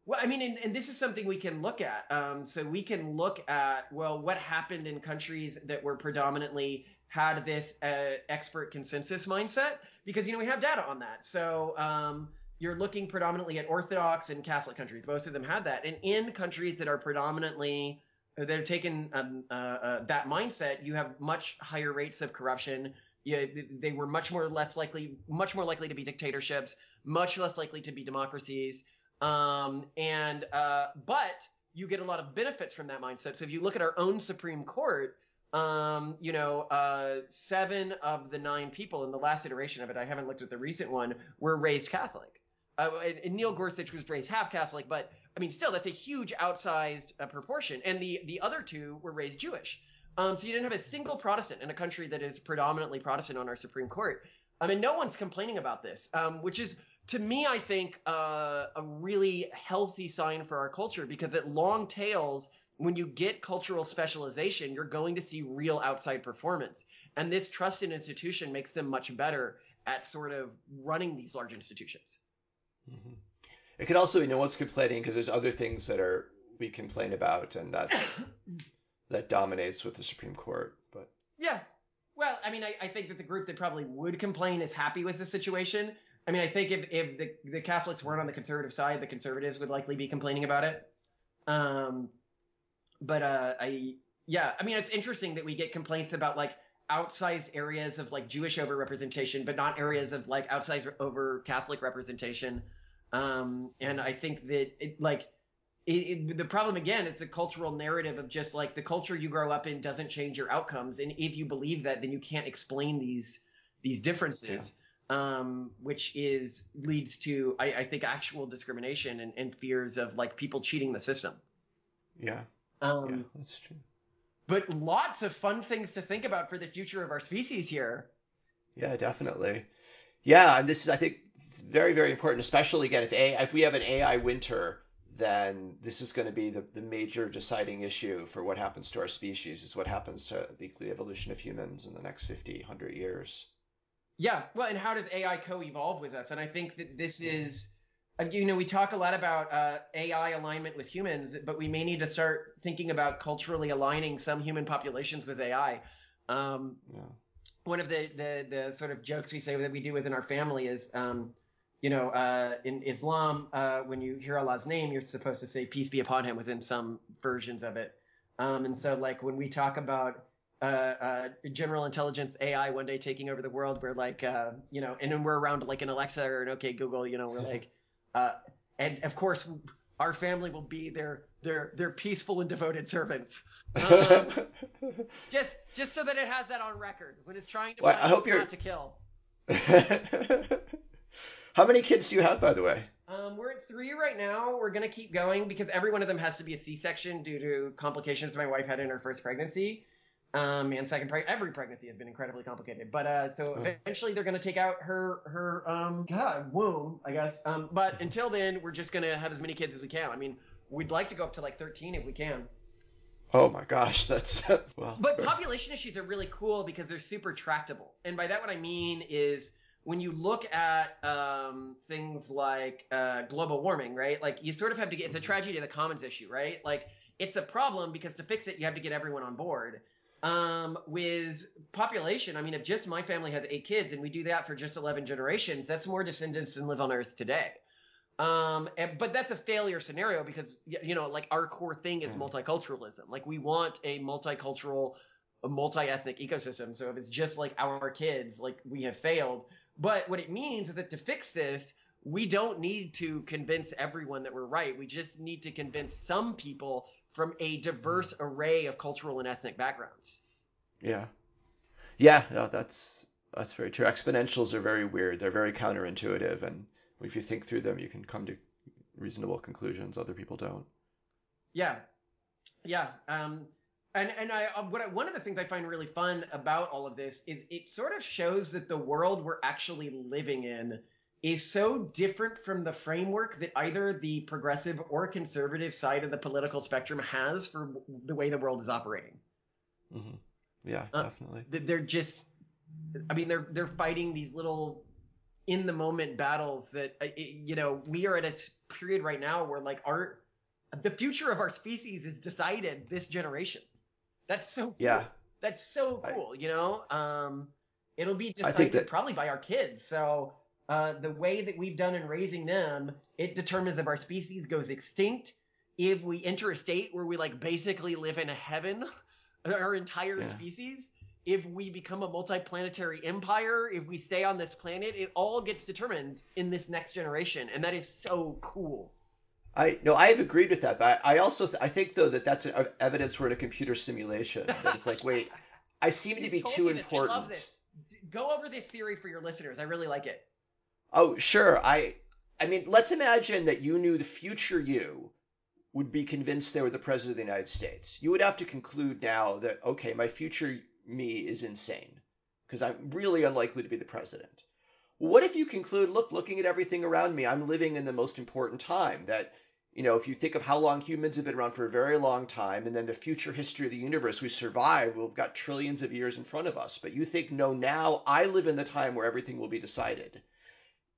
Well, I mean, and, and this is something we can look at. Um, so we can look at well, what happened in countries that were predominantly had this uh, expert consensus mindset, because you know we have data on that. So um, you're looking predominantly at Orthodox and Catholic countries. Most of them had that, and in countries that are predominantly have taken um, uh, uh, that mindset, you have much higher rates of corruption. yeah, they were much more less likely, much more likely to be dictatorships, much less likely to be democracies. Um, and uh, but you get a lot of benefits from that mindset. So if you look at our own Supreme Court, um, you know, uh, seven of the nine people in the last iteration of it, I haven't looked at the recent one, were raised Catholic. Uh, and Neil Gorsuch was raised half Catholic, but I mean, still, that's a huge outsized uh, proportion. And the the other two were raised Jewish. Um, so you didn't have a single Protestant in a country that is predominantly Protestant on our Supreme Court. I mean, no one's complaining about this, um, which is to me, I think uh, a really healthy sign for our culture because it long tails. When you get cultural specialization, you're going to see real outside performance, and this trusted institution makes them much better at sort of running these large institutions. Mm-hmm. It could also be no one's complaining because there's other things that are we complain about, and that's [COUGHS] that dominates with the Supreme Court. But yeah, well, I mean, I, I think that the group that probably would complain is happy with the situation. I mean, I think if, if the, the Catholics weren't on the conservative side, the conservatives would likely be complaining about it. Um, but uh, I yeah, I mean, it's interesting that we get complaints about like outsized areas of like Jewish overrepresentation, but not areas of like outsized over Catholic representation. Um, and I think that it like it, it, the problem again, it's a cultural narrative of just like the culture you grow up in doesn't change your outcomes, and if you believe that, then you can't explain these these differences. Yeah um, which is leads to I, I think actual discrimination and, and, fears of like people cheating the system. Yeah. Um, yeah, that's true. But lots of fun things to think about for the future of our species here. Yeah, definitely. Yeah, and this is I think very very important, especially again if a if we have an AI winter, then this is going to be the, the major deciding issue for what happens to our species is what happens to the, the evolution of humans in the next 50 100 years yeah, well, and how does AI co-evolve with us? And I think that this is, uh, you know, we talk a lot about uh, AI alignment with humans, but we may need to start thinking about culturally aligning some human populations with AI. Um, yeah. One of the, the the sort of jokes we say that we do within our family is, um, you know, uh, in Islam, uh, when you hear Allah's name, you're supposed to say peace be upon him within some versions of it. Um, and so, like when we talk about uh, uh, general intelligence AI one day taking over the world. We're like, uh, you know, and then we're around like an Alexa or an OK Google. You know, we're like, [LAUGHS] uh, and of course, our family will be their their their peaceful and devoted servants. Um, [LAUGHS] just just so that it has that on record when it's trying to well, I hope you're... not to kill. [LAUGHS] How many kids do you have, by the way? Um, we're at three right now. We're gonna keep going because every one of them has to be a C-section due to complications my wife had in her first pregnancy. Um, and second, preg- every pregnancy has been incredibly complicated. But uh, so oh. eventually they're going to take out her her um God womb, I guess. Um, but [LAUGHS] until then, we're just going to have as many kids as we can. I mean, we'd like to go up to like 13 if we can. Oh my gosh, that's [LAUGHS] well. But population issues are really cool because they're super tractable. And by that, what I mean is when you look at um, things like uh, global warming, right? Like you sort of have to get it's a mm-hmm. tragedy of the commons issue, right? Like it's a problem because to fix it, you have to get everyone on board. Um, with population, I mean, if just my family has eight kids and we do that for just 11 generations, that's more descendants than live on Earth today. Um, and, but that's a failure scenario because, you know, like our core thing is mm. multiculturalism. Like we want a multicultural, a multi-ethnic ecosystem. So if it's just like our kids, like we have failed. But what it means is that to fix this, we don't need to convince everyone that we're right. We just need to convince some people from a diverse array of cultural and ethnic backgrounds. Yeah. Yeah, no, that's that's very true. Exponentials are very weird. They're very counterintuitive, and if you think through them, you can come to reasonable conclusions. Other people don't. Yeah, yeah. Um, and and I uh, what I, one of the things I find really fun about all of this is it sort of shows that the world we're actually living in is so different from the framework that either the progressive or conservative side of the political spectrum has for the way the world is operating. Mm-hmm. Yeah, uh, definitely. They're just, I mean, they're they're fighting these little in the moment battles that uh, you know we are at a period right now where like our the future of our species is decided this generation. That's so cool. yeah. That's so cool. I, you know, um, it'll be decided that, probably by our kids. So uh, the way that we've done in raising them, it determines if our species goes extinct. If we enter a state where we like basically live in a heaven, [LAUGHS] our entire yeah. species, if we become a multiplanetary empire, if we stay on this planet, it all gets determined in this next generation, and that is so cool. I no, I have agreed with that, but I, I also th- I think though that that's a, evidence we're in a computer simulation. That it's like, wait, I seem to be too important. Go over this theory for your listeners. I really like it. Oh, sure. I I mean, let's imagine that you knew the future you would be convinced they were the president of the United States. You would have to conclude now that okay, my future me is insane because I'm really unlikely to be the president. What if you conclude, look, looking at everything around me, I'm living in the most important time that you know, if you think of how long humans have been around for a very long time, and then the future history of the universe, we survive, we've got trillions of years in front of us. But you think, no, now I live in the time where everything will be decided.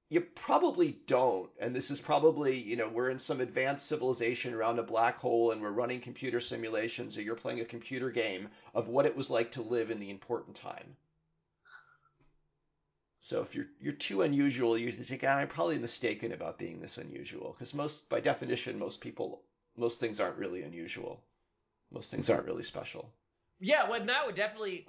You probably don't. And this is probably, you know, we're in some advanced civilization around a black hole and we're running computer simulations, or you're playing a computer game of what it was like to live in the important time. So if you're you're too unusual, you think ah, I'm probably mistaken about being this unusual because most by definition most people most things aren't really unusual. Most things aren't really special. Yeah, well that would definitely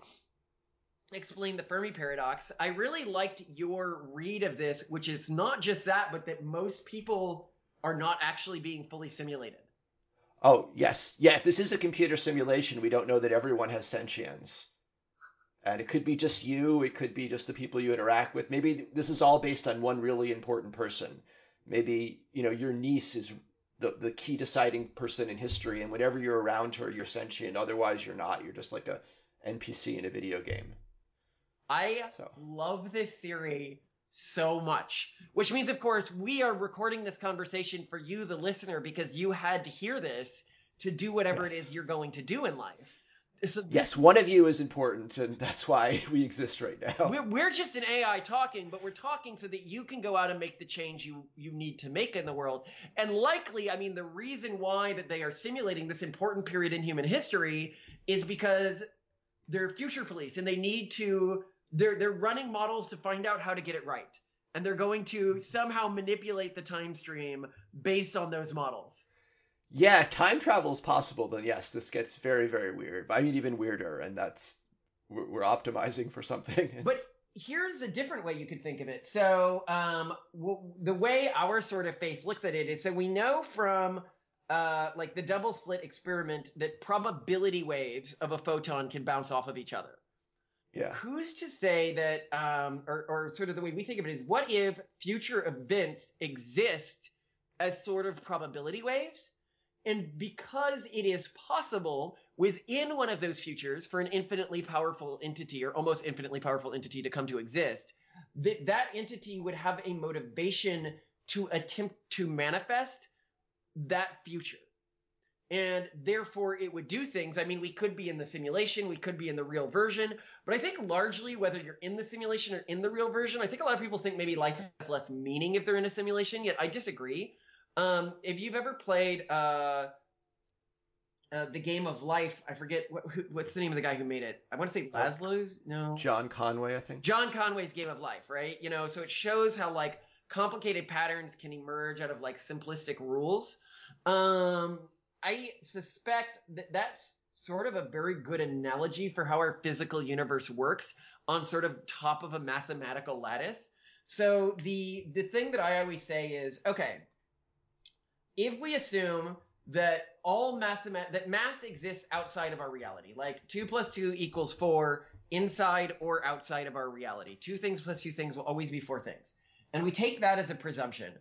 explain the Fermi paradox. I really liked your read of this, which is not just that, but that most people are not actually being fully simulated. Oh, yes. Yeah, if this is a computer simulation, we don't know that everyone has sentience and it could be just you it could be just the people you interact with. Maybe this is all based on one really important person. Maybe you know your niece is the, the key deciding person in history and whenever you're around her you're sentient. Otherwise you're not. You're just like a npc in a video game. I so. love this theory so much which means of course we are recording this conversation for you the listener because you had to hear this to do whatever yes. it is you're going to do in life yes, one of you is important, and that's why [LAUGHS] we exist right now. We're, we're just an AI talking, but we're talking so that you can go out and make the change you you need to make in the world. And likely, I mean, the reason why that they are simulating this important period in human history is because they're future police, and they need to. They're they're running models to find out how to get it right, and they're going to somehow manipulate the time stream based on those models. Yeah, time travel is possible, then yes, this gets very, very weird. I mean, even weirder, and that's we're, we're optimizing for something. [LAUGHS] But here's a different way you could think of it. So, um, w- the way our sort of face looks at it is, so we know from uh, like the double slit experiment that probability waves of a photon can bounce off of each other. Yeah. Who's to say that, um, or, or sort of the way we think of it is, what if future events exist as sort of probability waves? And because it is possible within one of those futures for an infinitely powerful entity or almost infinitely powerful entity to come to exist, that that entity would have a motivation to attempt to manifest that future. And therefore it would do things. I mean, we could be in the simulation, we could be in the real version, but I think largely whether you're in the simulation or in the real version, I think a lot of people think maybe life has less meaning if they're in a simulation, yet I disagree. Um, if you've ever played uh, uh, the game of life, I forget what, who, what's the name of the guy who made it. I want to say Laszlo's. No. John Conway, I think. John Conway's Game of Life, right? You know, so it shows how like complicated patterns can emerge out of like simplistic rules. Um, I suspect that that's sort of a very good analogy for how our physical universe works on sort of top of a mathematical lattice. So the the thing that I always say is, okay, if we assume that all math that math exists outside of our reality, like two plus two equals four inside or outside of our reality, two things plus two things will always be four things, and we take that as a presumption.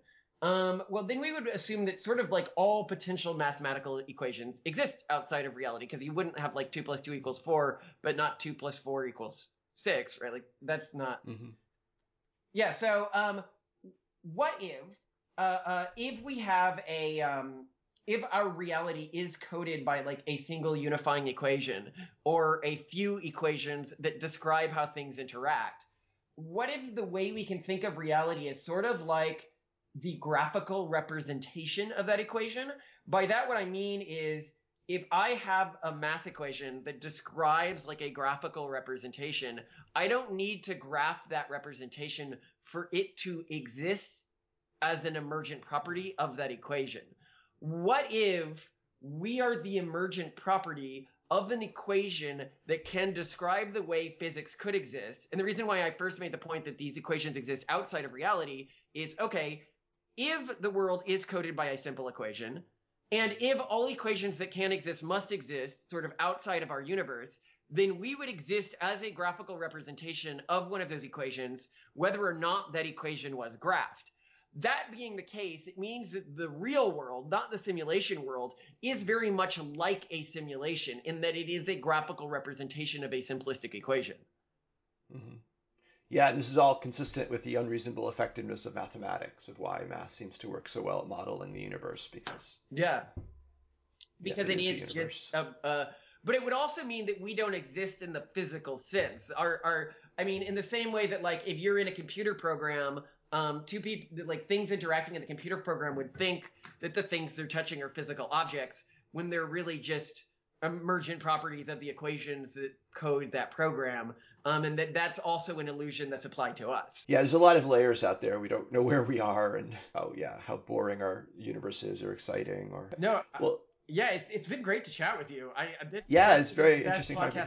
Um, well, then we would assume that sort of like all potential mathematical equations exist outside of reality because you wouldn't have like two plus two equals four, but not two plus four equals six, right? Like that's not. Mm-hmm. Yeah. So, um, what if uh, uh, if we have a um, if our reality is coded by like a single unifying equation or a few equations that describe how things interact, what if the way we can think of reality is sort of like the graphical representation of that equation? By that, what I mean is if I have a math equation that describes like a graphical representation, I don't need to graph that representation for it to exist as an emergent property of that equation. What if we are the emergent property of an equation that can describe the way physics could exist. And the reason why I first made the point that these equations exist outside of reality is okay, if the world is coded by a simple equation, and if all equations that can exist must exist sort of outside of our universe, then we would exist as a graphical representation of one of those equations, whether or not that equation was graphed. That being the case, it means that the real world, not the simulation world, is very much like a simulation in that it is a graphical representation of a simplistic equation. Mm-hmm. Yeah, and this is all consistent with the unreasonable effectiveness of mathematics, of why math seems to work so well at modeling the universe, because yeah, because yeah, it, it is, is just a, a but it would also mean that we don't exist in the physical sense. Our, our, I mean, in the same way that like if you're in a computer program, um, two people, like things interacting in the computer program would think that the things they're touching are physical objects when they're really just emergent properties of the equations that code that program. Um, and that that's also an illusion that's applied to us. Yeah, there's a lot of layers out there. We don't know where we are and oh yeah, how boring our universe is or exciting or no. Well, yeah, it's it's been great to chat with you. I this yeah, it's very interesting podcast